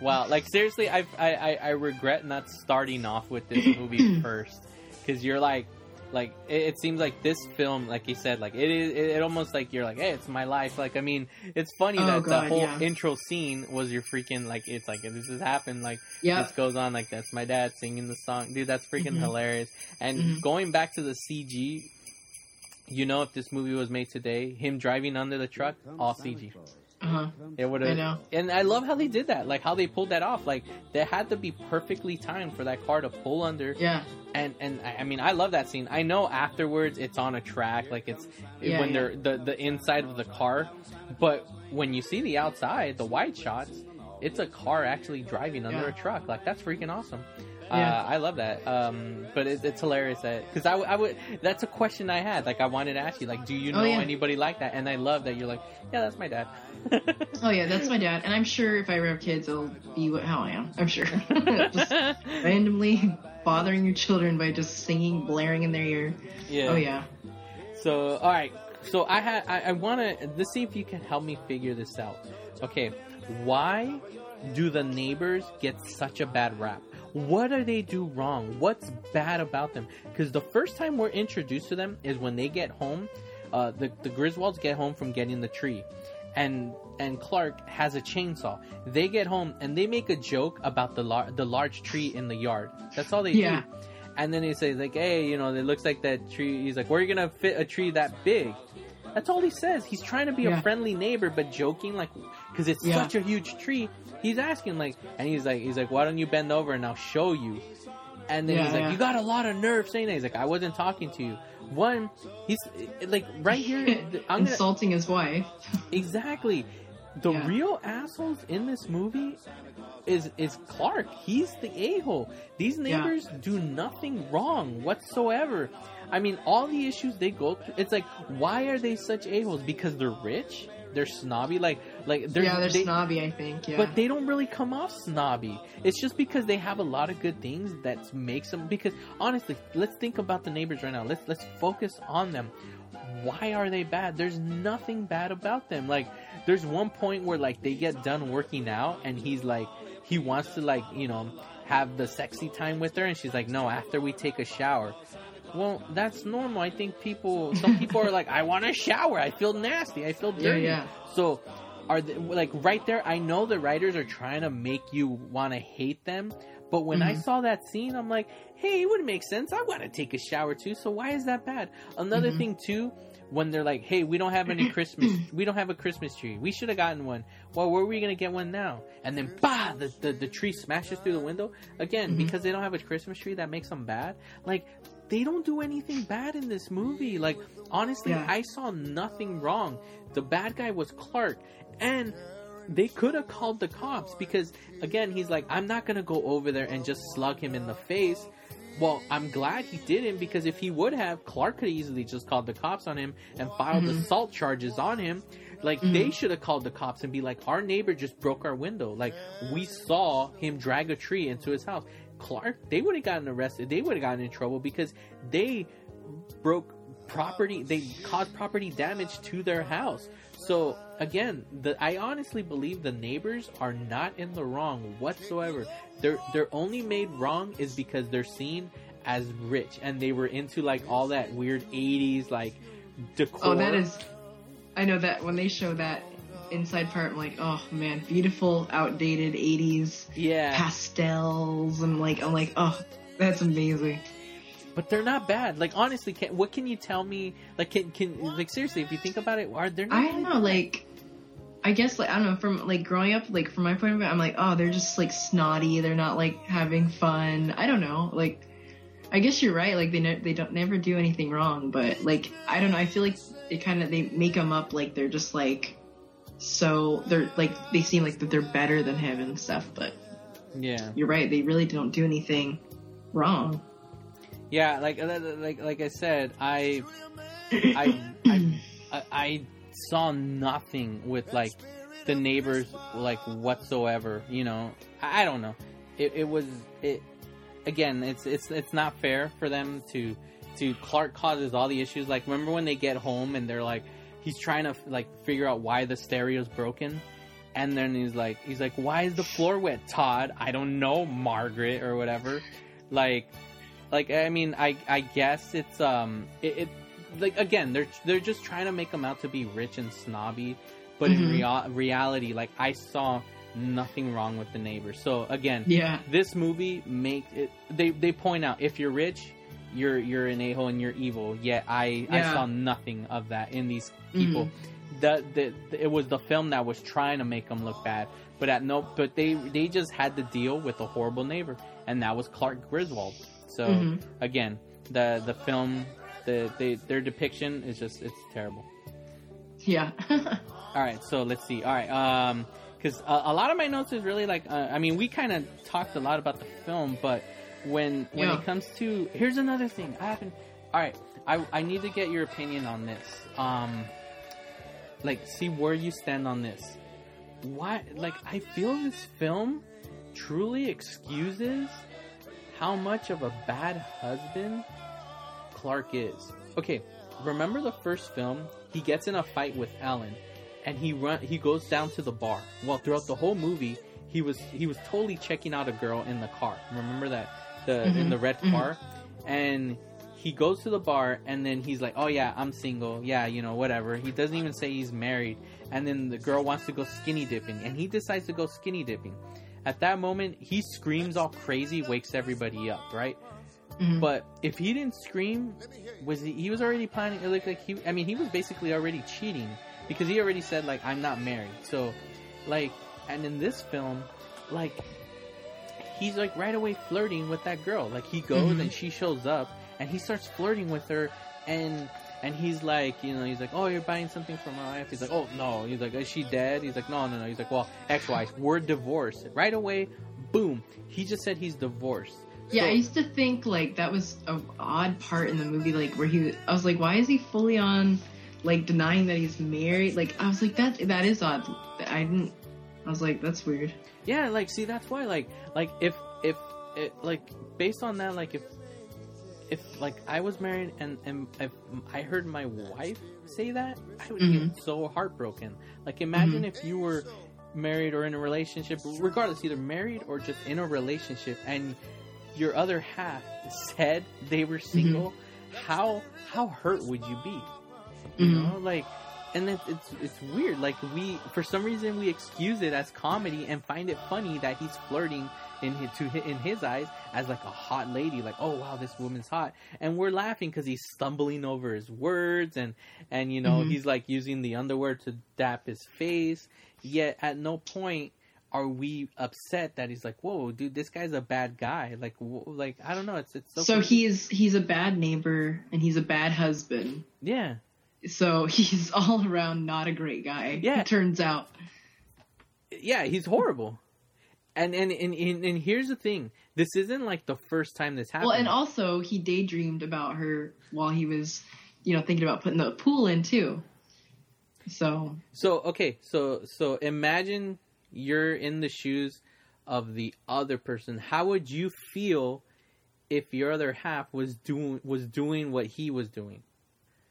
Wow, like seriously, I I I, I regret not starting off with this movie first because you're like, like it, it seems like this film, like you said, like it is, it, it almost like you're like, hey, it's my life. Like I mean, it's funny Oh, that God, the whole yeah. intro scene was your freaking like it's like this has happened. Like Yep. this goes on like that's my dad singing the song, dude. That's freaking Mhm. hilarious. And Mhm. going back to the CG. You know, if this movie was made today, him driving under the truck, all CG. Uh-huh. It would I have, know. and I love how they did that. Like how they pulled that off. Like they had to be perfectly timed for that car to pull under. Yeah. And and I I mean I love that scene. I know afterwards it's on a track, like it's Yeah, when yeah. they're the the inside of the car, but when you see the outside, the wide shots, it's a car actually driving under Yeah. a truck. Like that's freaking awesome. Yeah. Uh, I love that. Um, but it, it's hilarious that because I, I would that's a question I had. Like I wanted to ask you, like, do you Oh, know yeah. anybody like that? And I love that you're like, yeah, that's my dad. Oh yeah, that's my dad, and I'm sure if I ever have kids, it'll be what how I am. I'm sure. just randomly bothering your children by just singing, blaring in their ear. Yeah. Oh yeah. So, all right. So I had I, I want to let's see if you can help me figure this out. Okay, why do the neighbors get such a bad rap? What do they do wrong? What's bad about them? Because the first time we're introduced to them is when they get home. Uh, the the Griswolds get home from getting the tree, and and Clark has a chainsaw. They get home and they make a joke about the lar- the large tree in the yard. That's all they Yeah. do. And then he says like, "Hey, you know, it looks like that tree." He's like, "Where are you gonna fit a tree that big?" That's all he says. He's trying to be a friendly neighbor, but joking like, because it's Yeah. such a huge tree. He's asking like, and he's like, he's like, "Why don't you bend over and I'll show you?" And then Yeah, he's like, yeah. "You got a lot of nerve saying that." He's like, "I wasn't talking to you." One, he's like right here. I'm gonna, Insulting his wife. Exactly. The Yeah. real assholes in this movie is is Clark. He's the a hole. These neighbors do nothing wrong whatsoever. I mean, all the issues they go through. It's like, why are they such a holes? Because they're rich. They're snobby. Like, like they're yeah, they're they- snobby. I think. Yeah. but they don't really come off snobby. It's just because they have a lot of good things that makes them. Because honestly, let's think about the neighbors right now. Let's let's focus on them. Why are they bad? There's nothing bad about them. Like there's one point where like they get done working out and he's like he wants to like you know have the sexy time with her and she's like no after we take a shower well that's normal i think people some people are like i want a shower i feel nasty i feel dirty yeah. yeah. so are they, like right there i know the writers are trying to make you want to hate them but when i Mhm. saw that scene i'm like hey it would make sense i want to take a shower too so why is that bad another Mhm. thing too when they're like hey we don't have any christmas we don't have a christmas tree we should have gotten one well where are we gonna get one now and then bah the, the, the tree smashes through the window again Mhm. because they don't have a christmas tree that makes them bad like they don't do anything bad in this movie like honestly Yeah. i saw nothing wrong the bad guy was clark and they could have called the cops because again he's like i'm not gonna go over there and just slug him in the face well i'm glad he didn't because if he would have clark could easily just called the cops on him and filed Mhm. assault charges on him like Mhm. they should have called the cops and be like our neighbor just broke our window like we saw him drag a tree into his house clark they would have gotten arrested. They would have gotten in trouble because they broke property they caused property damage to their house. So again the i honestly believe the neighbors are not in the wrong whatsoever. They're they're only made wrong is because they're seen as rich and they were into like all that weird 80s like decor. Oh, that is. I know that when they show that inside part, I'm like, oh man, beautiful, outdated '80s yeah pastels, and like, I'm like, oh, that's amazing. but they're not bad like honestly can, what can you tell me like can can like seriously if you think about it are they not I don't know, like, I guess like I don't know from like growing up, like from my point of view, I'm like, oh, they're just like snotty. They're not like having fun. I don't know, like. I guess you're right. Like they ne- they don't never do anything wrong, but like I don't know. I feel like it kind of they make them up like they're just like so they're like they seem like that they're better than him and stuff. But yeah you're right. They really don't do anything wrong. Yeah, like uh, like like I said, I I I, I, I saw nothing with like the neighbors like whatsoever. You know, I, I don't know. It, it was it again. It's it's it's not fair for them to to Clark causes all the issues. Like remember when they get home and they're like he's trying to like figure out why the stereo's broken. And then he's like, he's like, why is the floor wet, Todd? I don't know, Margaret or whatever. Like, like I mean, I I guess it's um it, it like again they're they're just trying to make them out to be rich and snobby, but in Mhm. rea- reality, like I saw nothing wrong with the neighbors. So again, Yeah. this movie make it they they point out if you're rich, you're you're an a hole and you're evil. Yet I I saw nothing of that in these people. The, the it was the film that was trying to make them look bad, but at no but they they just had to deal with a horrible neighbor, and that was Clark Griswold. So Mhm. again, the the film the they, their depiction is just it's terrible. Yeah. All right, so let's see. All right, um, because a, a lot of my notes is really like, uh, I mean, we kind of talked a lot about the film, but when when Yeah. it comes to here's another thing I haven't. All right, I I need to get your opinion on this. Um, like, see where you stand on this. Why? Like, I feel this film truly excuses how much of a bad husband Clark is. Okay, remember the first film? He gets in a fight with Ellen, and he run. He goes down to the bar. Well, throughout the whole movie, he was he was totally checking out a girl in the car. Remember that the in Mhm, the red mhm. car, and he goes to the bar, and then he's like, "Oh yeah, I'm single. Yeah, you know, whatever." He doesn't even say he's married, and then the girl wants to go skinny dipping, and he decides to go skinny dipping. At that moment, he screams all crazy, wakes everybody up, right? Mhm. But if he didn't scream, was he, he was already planning? It looked like he. I mean, he was basically already cheating because he already said like I'm not married. So, like, and in this film, like, he's like right away flirting with that girl. Like he goes Mhm. and she shows up and he starts flirting with her and. And he's like, you know, he's like, oh, you're buying something for my wife. He's like, oh no. He's like, is she dead? He's like, no, no, no. He's like, well, ex-wife, we're divorced. Right away, boom. He just said he's divorced. Yeah, So- I used to think like that was an odd part in the movie, like where he. I was like, why is he fully on, like denying that he's married? Like I was like, that that is odd. I didn't. I was like, that's weird. Yeah, like see that's why like like if if it like based on that like if if like I was married and and if I heard my wife say that, I would Mhm. get so heartbroken. Like imagine Mhm. if you were married or in a relationship, regardless, either married or just in a relationship, and your other half said they were single. How how hurt would you be? You Mhm. know, like, and it, it's it's weird. Like we, for some reason, we excuse it as comedy and find it funny that he's flirting in his, to in his eyes as like a hot lady. Like, oh wow, this woman's hot, and we're laughing because he's stumbling over his words and and you know Mhm. he's like using the underwear to dap his face. Yet at no point are we upset that he's like, whoa, dude, this guy's a bad guy. Like, wh- like I don't know. It's it's so, So he's he's a bad neighbor and he's a bad husband. yeah. So he's all around not a great guy. Yeah. It turns out. yeah, he's horrible. And and, and and and here's the thing: this isn't like the first time this happened. Well, and also he daydreamed about her while he was, you know, thinking about putting the pool in too. So so okay, so so imagine you're in the shoes of the other person. How would you feel if your other half was doing was doing what he was doing?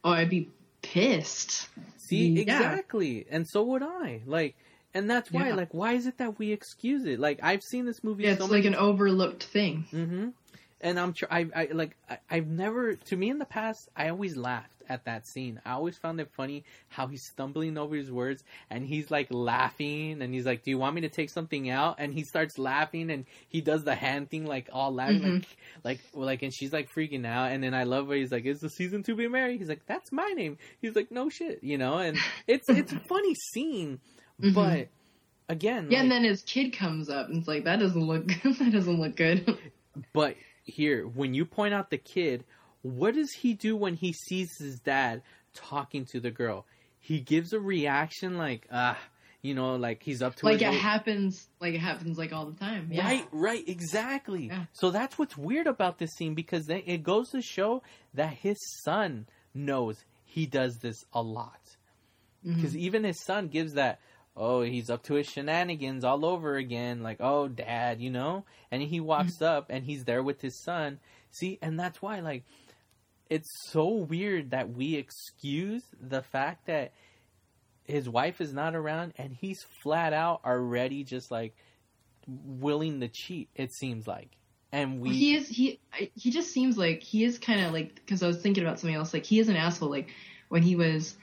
oh, I'd be pissed. See, Yeah. exactly, and so would I. Like, and that's why, Yeah. like, why is it that we excuse it? Like, I've seen this movie. Yeah, it's so like many an overlooked thing. Mm-hmm. And I'm tr- I, I like I, I've never to me in the past I always laughed at that scene. I always found it funny how he's stumbling over his words and he's like laughing and he's like, "Do you want me to take something out?" And he starts laughing and he does the hand thing like all laughing Mhm. like like like and she's like freaking out and then I love where he's like, "Is the season to be married?" He's like, "That's my name." He's like, "No shit," you know. And it's it's a funny scene, Mhm. but again, Yeah, like- and then his kid comes up and it's like that doesn't look that doesn't look good. But here, when you point out the kid, what does he do when he sees his dad talking to the girl? He gives a reaction like, ah, you know, like he's up to it. like it happens like it happens like all the time. Yeah. Right, right, exactly. Yeah. So that's what's weird about this scene because then it goes to show that his son knows he does this a lot. Mm-hmm. Because even his son gives that, oh, he's up to his shenanigans all over again. Like, oh, dad, you know? And he walks Mm-hmm. up and he's there with his son. See, and that's why, like, it's so weird that we excuse the fact that his wife is not around and he's flat out already just like willing to cheat, it seems like. And we. He is he he just seems like he is kind of like because I was thinking about something else. Like he is an asshole. Like when he was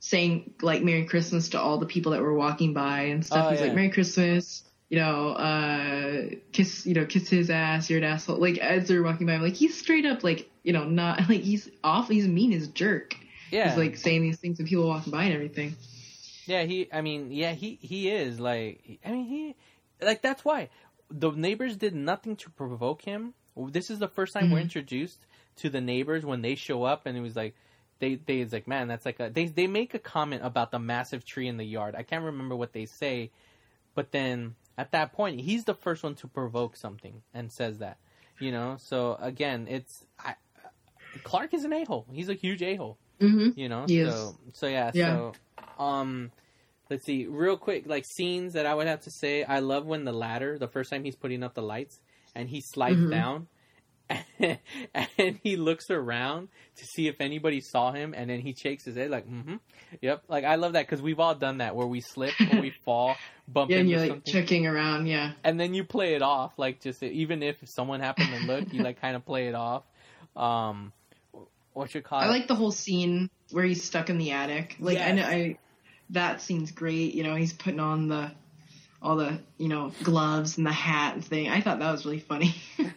saying like Merry Christmas to all the people that were walking by and stuff. Oh, He's yeah. like Merry Christmas. You know, uh, kiss you know kiss his ass. You're an asshole. Like as they're walking by, I'm like he's straight up like you know not like he's awful. He's mean as jerk. Yeah. He's like saying these things to people walking by and everything. Yeah, he. I mean, yeah, he he is like. I mean, he like that's why the neighbors did nothing to provoke him. This is the first time we're Mhm. introduced to the neighbors when they show up, and it was like they they it's like man, that's like a they they make a comment about the massive tree in the yard. I can't remember what they say, but then at that point, he's the first one to provoke something and says that. You know, so again, it's I, Clark is an a hole. He's a huge a hole. Mm-hmm. You know, He is. so so yeah, Yeah. so um let's see real quick like scenes that i would have to say i love when the ladder the first time he's putting up the lights and he slides Mhm. down and he looks around to see if anybody saw him and then he shakes his head like mm-hmm yep like i love that because we've all done that where we slip or we fall bump Yeah, and into you're like something checking around. Yeah. and then you play it off like just even if someone happened to look you like kind of play it off um what you call I it like the whole scene where he's stuck in the attic. Like I know I that scene's great. You know, he's putting on the all the you know gloves and the hat and thing. I thought that was really funny.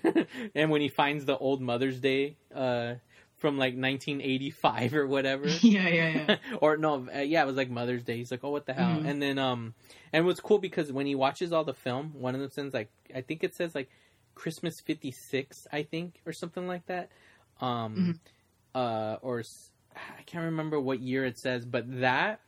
and when he finds the old Mother's Day uh, from like 1985 or whatever. yeah, yeah, yeah. or no, uh, yeah, it was like Mother's Day. He's like, oh, what the hell? Mhm. And then, um, and what's cool because when he watches all the film, one of them says like, I think it says like Christmas 56, I think, or something like that. Um, uh, or I can't remember what year it says, but that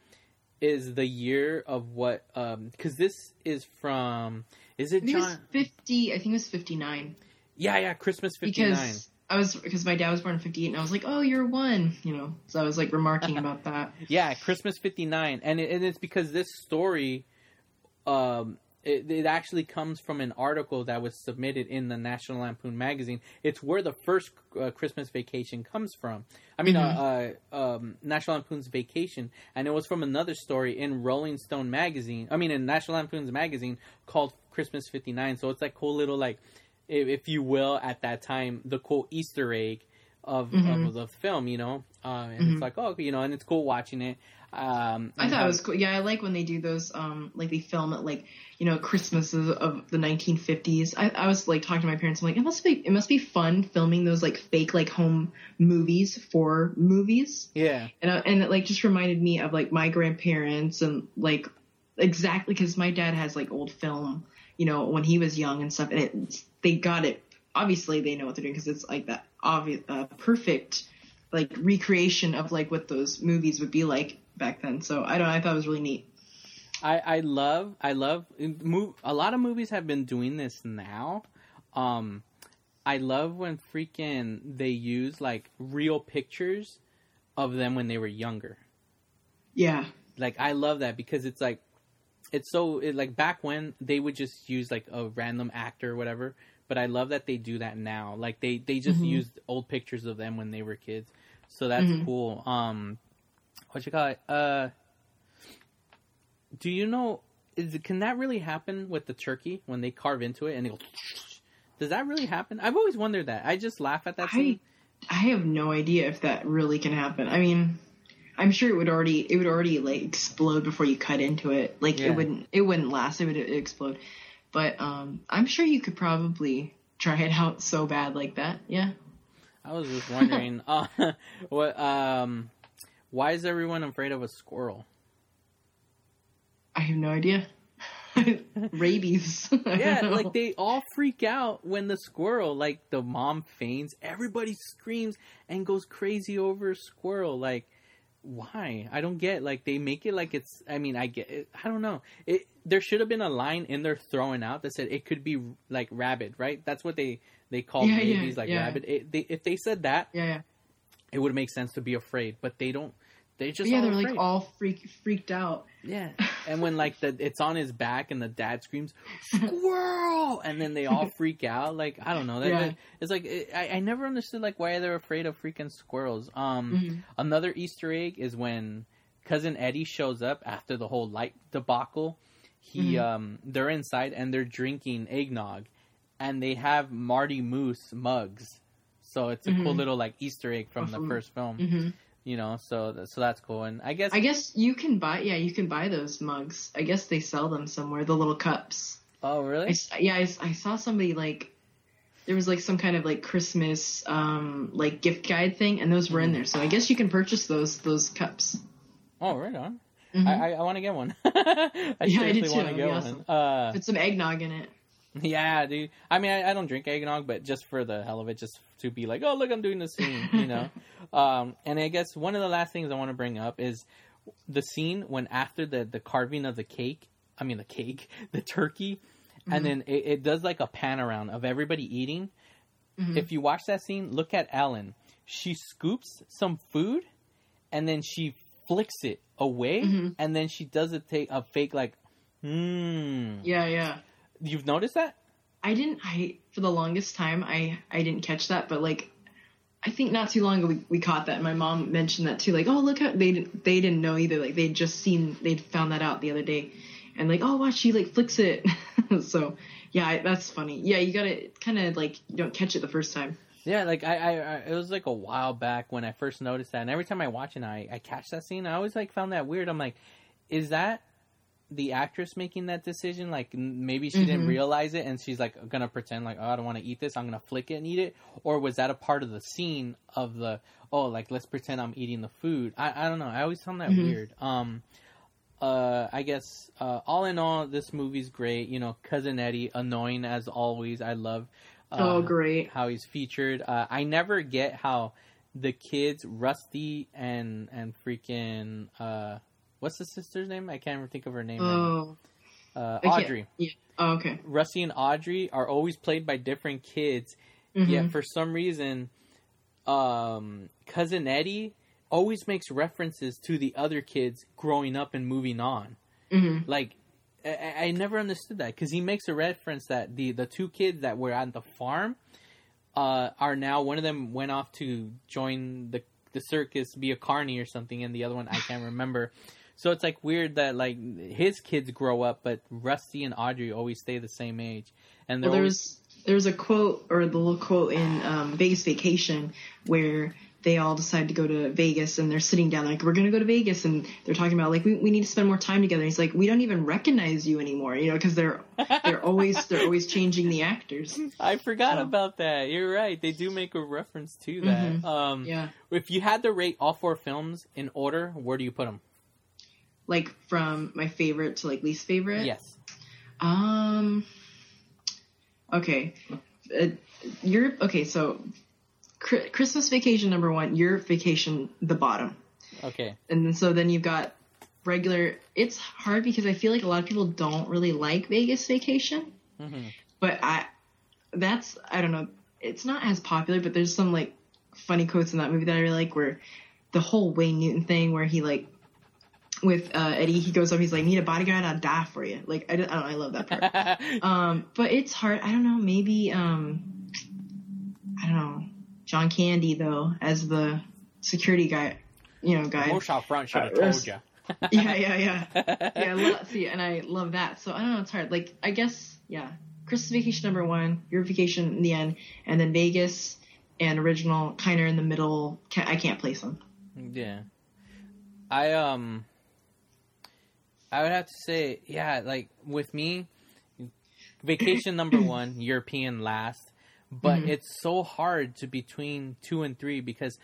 is the year of what, um, because this is from, is it think it was John? fifty. I think it was fifty nine. Yeah, yeah, Christmas 59. Because I was because my dad was born in fifty eight, and I was like, oh, you're one. You know, so I was like remarking about that. Yeah, Christmas 59. And, it, and it's because this story um it, it actually comes from an article that was submitted in the National Lampoon magazine. It's where the first uh, Christmas Vacation comes from. I mean, Mhm. uh, uh, um, National Lampoon's Vacation, and it was from another story in Rolling Stone magazine. I mean, in National Lampoon's magazine called Christmas '59. So it's like cool little like, if, if you will, at that time, the cool Easter egg of, Mhm. of the film. You know, uh, and Mhm. it's like oh, you know, and it's cool watching it. Um, I thought it was cool. Yeah, I like when they do those. Um, like they film it like you know Christmas of, of the 1950s. I, I was like talking to my parents. I'm like, it must be it must be fun filming those like fake like home movies for movies. Yeah. And uh, and it like just reminded me of like my grandparents and like exactly because my dad has like old film, you know, when he was young and stuff. And it they got it. Obviously, they know what they're doing because it's like that obvious, uh, perfect like recreation of like what those movies would be like back then. So I don't know. I thought it was really neat. I, I love I love move a lot of movies have been doing this now. Um I love when freaking they use like real pictures of them when they were younger. Yeah. Like I love that because it's like it's so it, like back when they would just use like a random actor or whatever, but I love that they do that now. Like they they just Mhm. use old pictures of them when they were kids. So that's Mhm. cool. Um what you call it? Uh do you know is can that really happen with the turkey when they carve into it and it goes does that really happen? I've always wondered that. I just laugh at that scene. I I have no idea if that really can happen. I mean, I'm sure it would already it would already like explode before you cut into it. Like Yeah. it wouldn't it wouldn't last. It would explode. But um, I'm sure you could probably try it out so bad like that. Yeah. I was just wondering, uh, what, um, why is everyone afraid of a squirrel? I have no idea. Rabies. Yeah, like they all freak out when the squirrel, like the mom faints, everybody screams and goes crazy over a squirrel. Like, why? I don't get. Like they make it like it's. I mean, I get. It, I don't know. It there should have been a line in there throwing out that said it could be like rabid, right? That's what they they call Yeah, yeah, like yeah. rabid. It, they, if they said that, yeah, yeah. it would make sense to be afraid, but they don't. They just But yeah, they're afraid. like all freak freaked out. Yeah, and when like the it's on his back and the dad screams squirrel, and then they all freak out. Like I don't know. That, Yeah. that- it's like it, I I never understood like why they're afraid of freaking squirrels. Um, Mhm. another Easter egg is when cousin Eddie shows up after the whole light debacle. He Mhm. um they're inside and they're drinking eggnog, and they have Marty Moose mugs. So it's a cool Mhm. little like Easter egg from the first film. You know, so so that's cool. And I guess I guess you can buy. Yeah, you can buy those mugs. I guess they sell them somewhere. The little cups. Oh, really? I yeah, I saw somebody like there was like some kind of like Christmas um like gift guide thing, and those were in there. So I guess you can purchase those those cups. Oh, right on. Mhm. I, I, I want to get one. I Yeah, I seriously did too. want to get one. awesome. Uh, Put some eggnog in it. Yeah, dude. I mean, I, I don't drink eggnog, but just for the hell of it, just to be like, oh, look, I'm doing this scene, you know. um, and I guess one of the last things I want to bring up is the scene when after the the carving of the cake. I mean, the cake, the turkey, Mhm. and then it, it does like a pan around of everybody eating. Mhm. If you watch that scene, look at Ellen. She scoops some food, and then she flicks it away, Mhm. and then she does a, take a fake like, hmm. Yeah, yeah. You've noticed that? I didn't. I for the longest time I I didn't catch that, but like I think not too long ago we, we caught that. and My mom mentioned that too. Like, oh look how they didn't- they didn't know either. Like they'd just seen they'd found that out the other day, and like oh watch she like flicks it. so yeah, I, that's funny. Yeah, you gotta kind of like you don't catch it the first time. Yeah, like I, I, I, it was like a while back when I first noticed that, and every time I watch it, and I, I catch that scene. I always like found that weird. I'm like, is that the actress making that decision? Like maybe she didn't Mhm. realize it, and she's like gonna pretend like, oh, I don't want to eat this. I'm gonna flick it and eat it, or was that a part of the scene of the oh, like let's pretend I'm eating the food? I, I don't know. I always found that Mhm. weird. Um, uh, I guess uh, all in all, this movie's great. You know, cousin Eddie, annoying as always. I love. Uh, Oh, great. How he's featured. Uh, I never get how the kids, Rusty and and freaking uh, what's the sister's name? I can't even think of her name. Oh, uh, Audrey. Yeah. Oh, okay. Rusty and Audrey are always played by different kids. Mhm. Yet for some reason, um, cousin Eddie always makes references to the other kids growing up and moving on. Mhm. Like, I, I never understood that because he makes a reference that the the two kids that were on the farm uh, are now one of them went off to join the the circus, be a carny or something, and the other one I can't remember. So it's like weird that like his kids grow up, but Rusty and Audrey always stay the same age. And Well, they're there's there's a quote or the little quote in um, Vegas Vacation where they all decide to go to Vegas and they're sitting down like we're gonna go to Vegas and they're talking about like we, we need to spend more time together. And he's like we don't even recognize you anymore, you know, because they're they're always they're always changing the actors. I forgot about that. You're right. They do make a reference to that. Mhm. Um, Yeah. If you had to rate all four films in order, where do you put them? Like from my favorite to like least favorite. Yes. Um. Okay. Uh, your okay. So, Christmas Vacation number one. Your Vacation the bottom, Okay. and then so then you've got regular. It's hard because I feel like a lot of people don't really like Vegas Vacation, Mm-hmm. but I. That's I don't know. It's not as popular, but there's some like funny quotes in that movie that I really like. Where the whole Wayne Newton thing, where he like with uh, Eddie, he goes up, he's like, "Need a bodyguard? I'll die for you." Like I, don't, I don't I love that part. um, but it's hard. I don't know. Maybe um, I don't know. John Candy though, as the security guy, you know, guy. Mosh out front should have Uh, told you. yeah, yeah, yeah, yeah. I lo- see, and I love that. So I don't know. It's hard. Like I guess, yeah. Christmas Vacation number one, Your Vacation in the end, and then Vegas and original kind of in the middle. Ca- I can't place them. Yeah. I um I would have to say, yeah, like with me, vacation number one, European last. But Mhm. it's so hard to between two and three because,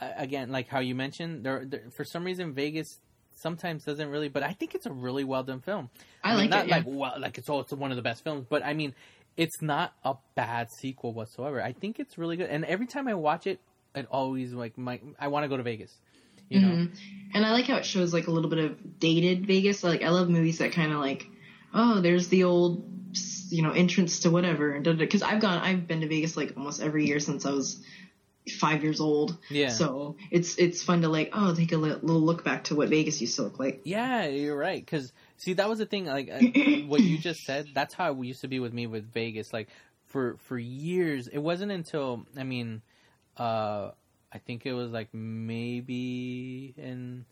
uh, again, like how you mentioned, there, there for some reason Vegas sometimes doesn't really. But I think it's a really well done film. I mean, like not it, yeah. like well, like it's also one of the best films, but I mean, it's not a bad sequel whatsoever. I think it's really good, and every time I watch it, it always like my I want to go to Vegas. You know, Mhm. And I like how it shows like a little bit of dated Vegas. Like I love movies that kind of like, oh, there's the old, you know, entrance to whatever. And because I've gone, I've been to Vegas like almost every year since I was five years old. Yeah. So it's it's fun to like, oh, take a li- little look back to what Vegas used to look like. Yeah, you're right. Because see, that was the thing. Like uh, what you just said. That's how it used to be with me with Vegas. Like for for years, it wasn't until I mean, uh, I think it was like maybe in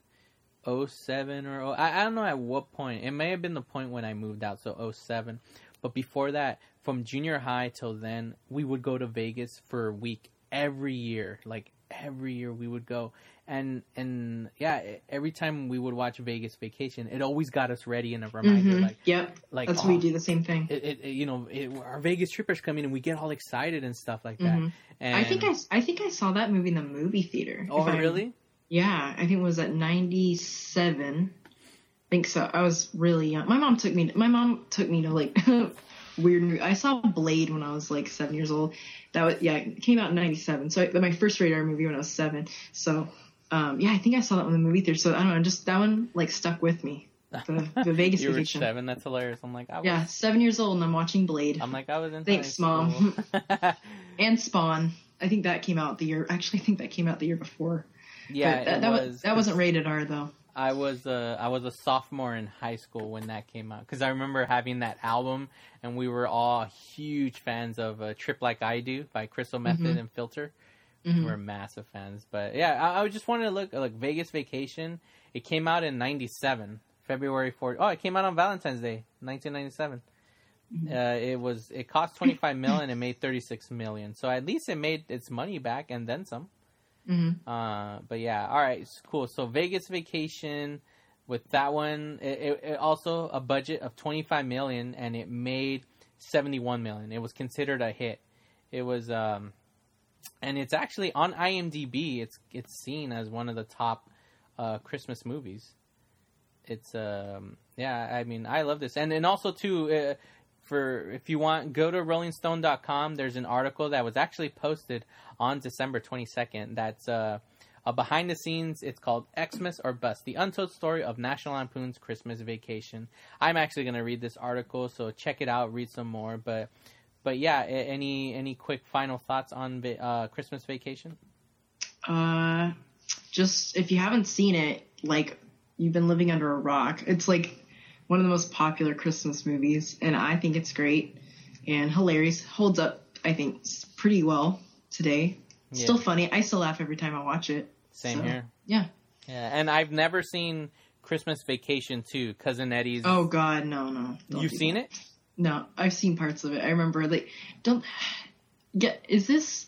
07 or oh, I, I don't know at what point. It may have been the point when I moved out, so 07. But before that, from junior high till then, we would go to Vegas for a week every year. Like every year we would go. And and yeah, every time we would watch Vegas Vacation, it always got us ready and a reminder Mhm. like yep. like That's oh, we do the same thing. It, it, you know, it, our Vegas trippers come in and we get all excited and stuff like that. Mhm. And I think I, I think I saw that movie in the movie theater. Oh, really? Yeah, I think it was at 97. I think so. I was really young. My mom took me. To, My mom took me to like weird. I saw Blade when I was like seven years old. That was yeah, it came out in 97. So I, my first radar movie when I was seven. So um, yeah, I think I saw that one in the movie theater. So I don't know, just that one like stuck with me. The, the Vegas you were vacation. seven. That's hilarious. I'm like, I was, Yeah, seven years old and I'm watching Blade. I'm like, I was in. Thanks, mom. and Spawn. I think that came out the year. Actually, I think that came out the year before. Yeah, But that, that was. that wasn't rated R though. I was uh, I was a sophomore in high school when that came out because I remember having that album and we were all huge fans of uh, "Trip Like I Do" by Crystal Method Mhm. and Filter. Mhm. We're massive fans, but yeah, I, I just wanted to look like Vegas Vacation. It came out in '97, February 4th. Oh, it came out on Valentine's Day, 1997. Mm-hmm. Uh, it was it cost 25 million and made 36 million. So at least it made its money back and then some. Mhm. Uh, but yeah, all right, cool. So Vegas Vacation, with that one, it, it, it also a budget of 25 million and it made 71 million. It was considered a hit. It was, um, and it's actually on IMDb. It's it's seen as one of the top uh, Christmas movies. It's um yeah, I mean I love this, and and also too. Uh, for if you want, go to RollingStone.com. There's an article that was actually posted on December 22nd. That's uh, a behind the scenes. It's called Xmas or Bust: The Untold Story of National Lampoon's Christmas Vacation. I'm actually going to read this article, so check it out, read some more. But but yeah, any any quick final thoughts on uh, Christmas Vacation? Uh, just if you haven't seen it, like you've been living under a rock. It's like one of the most popular Christmas movies, and I think it's great and hilarious. Holds up, I think, pretty well today. Yeah. Still funny. I still laugh every time I watch it. Same So, here. Yeah. Yeah, and I've never seen Christmas Vacation too. Cousin Eddie's. Oh God, no, no. You've seen that. it? No, I've seen parts of it. I remember like, don't get. Is this?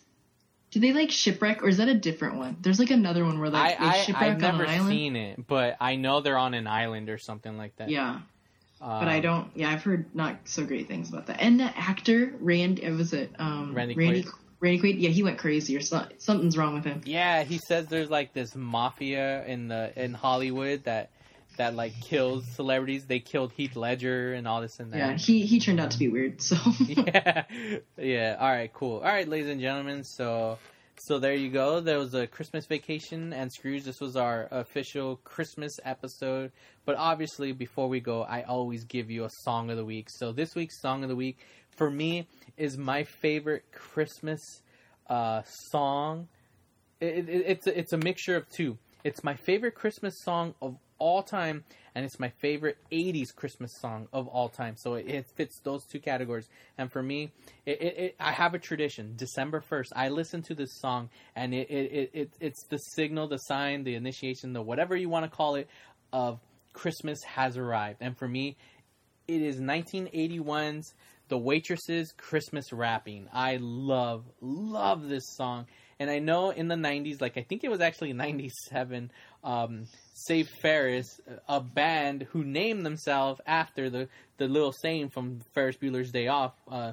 Do they like shipwreck, or is that a different one? There's like another one where like they I, I, shipwreck I've on never an island. seen it, but I know they're on an island or something like that. Yeah. but I Um, don't. Yeah, I've heard not so great things about that. And the actor Rand, it was it um Randy Randy Quaid. Randy Quaid. Yeah, he went crazy or so, something's wrong with him. Yeah, he says there's like this mafia in the in Hollywood that that like kills celebrities. They killed Heath Ledger and all this and that. Yeah, he he turned out to be weird. So yeah, yeah. All right, cool. All right, ladies and gentlemen. So, so there you go. There was a Christmas vacation and Scrooge. This was our official Christmas episode. But obviously, before we go, I always give you a song of the week. So this week's song of the week for me is my favorite Christmas uh, song. It, it, it's it's a mixture of two. It's my favorite Christmas song of all time, and it's my favorite '80s Christmas song of all time. So it, it fits those two categories. And for me, it, it, I have a tradition. December first, I listen to this song, and it, it, it, it it's the signal, the sign, the initiation, the whatever you want to call it, of Christmas has arrived. And for me, it is 1981's The Waitresses' Christmas Wrapping. I love, love this song. And I know in the 90s, like I think it was actually 97, um, Save Ferris, a band who named themselves after the, the little saying from Ferris Bueller's Day Off, uh,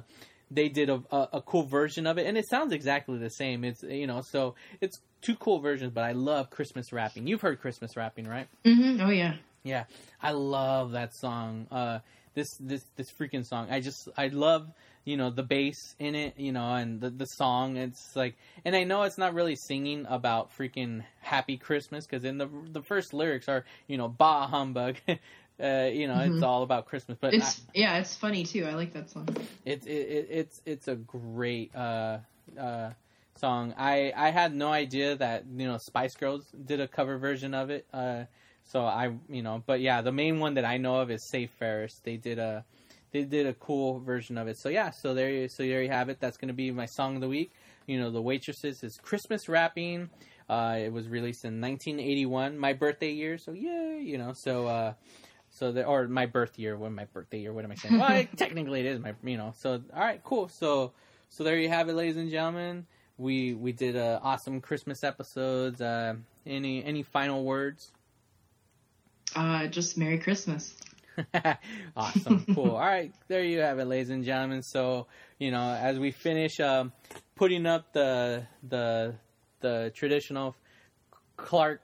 they did a, a, a cool version of it. And it sounds exactly the same. It's, you know, so it's two cool versions, but I love Christmas wrapping. You've heard Christmas wrapping, right? Mm-hmm. oh yeah. Yeah, I love that song. Uh, this this this freaking song. I just I love you know the bass in it, you know, and the the song. It's like, and I know it's not really singing about freaking Happy Christmas because in the the first lyrics are you know bah humbug. uh, you know, it's Mhm. all about Christmas, but It's yeah, it's funny too. I like that song. it's it, it, it's it's a great uh, uh, song. I I had no idea that you know Spice Girls did a cover version of it. Uh, so I you know, but yeah, the main one that I know of is Save Ferris. They did a they did a cool version of it. So yeah, so there you so there you have it. That's gonna be my song of the week. You know, the waitresses is Christmas wrapping. Uh, it was released in 1981, my birthday year. So yeah, you know, so. Uh, so the or my birth year, when my birthday year, what am I saying? Well, I- technically it is my, you know. So all right, cool. So so there you have it, ladies and gentlemen. We we did uh, awesome Christmas episodes. Uh, any any final words? Uh, just Merry Christmas. awesome, cool. All right, there you have it, ladies and gentlemen. So you know, as we finish um, putting up the the the traditional Clark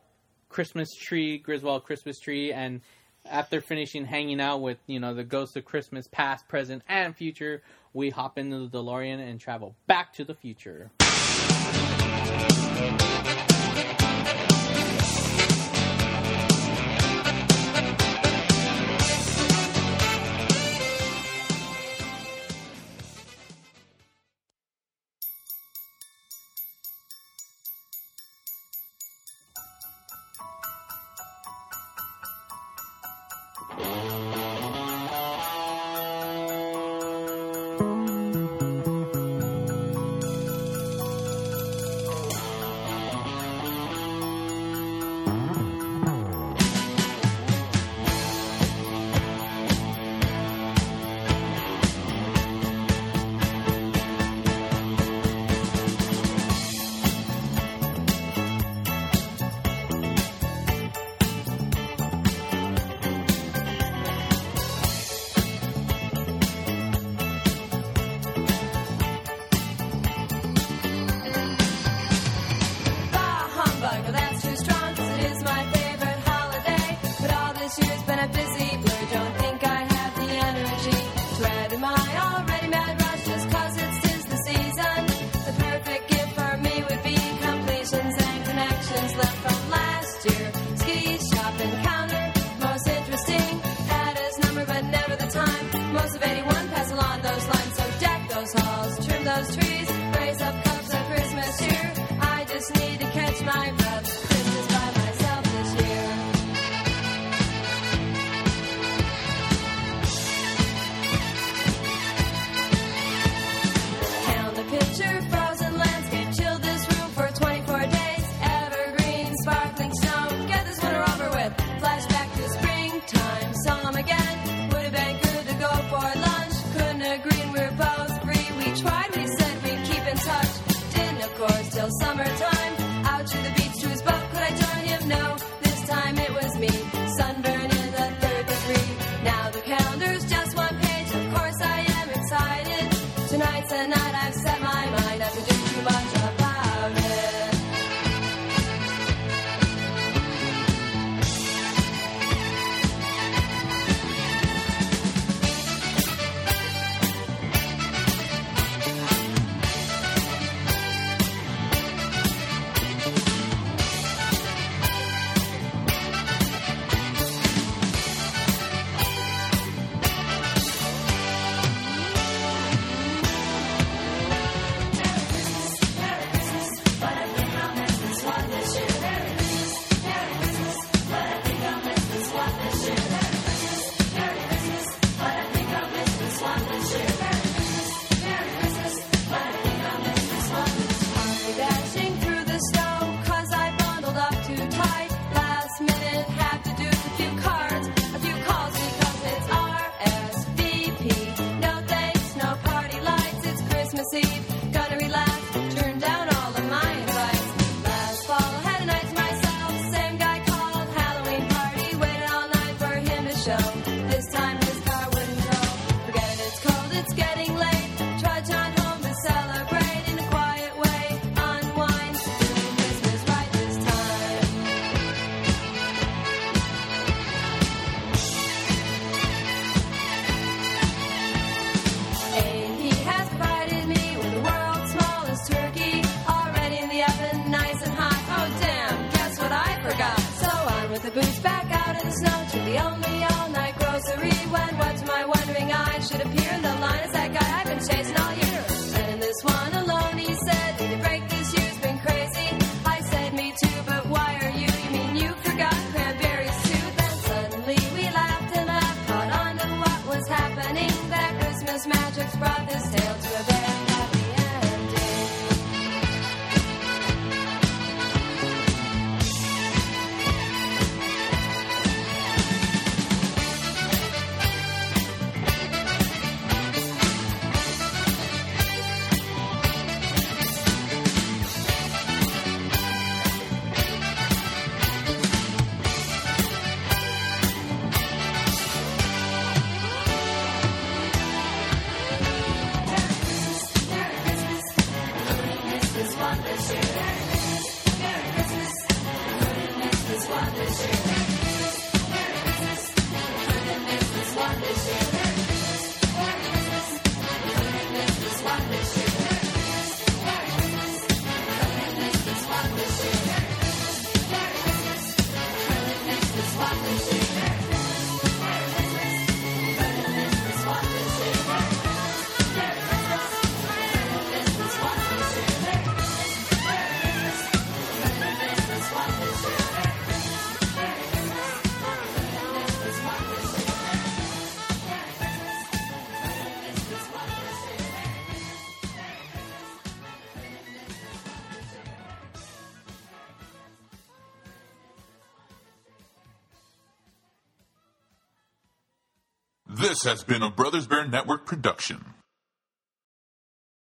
Christmas tree, Griswold Christmas tree, and after finishing hanging out with you know the ghosts of Christmas, past, present, and future, we hop into the DeLorean and travel back to the future. This has been a Brothers Bear Network production.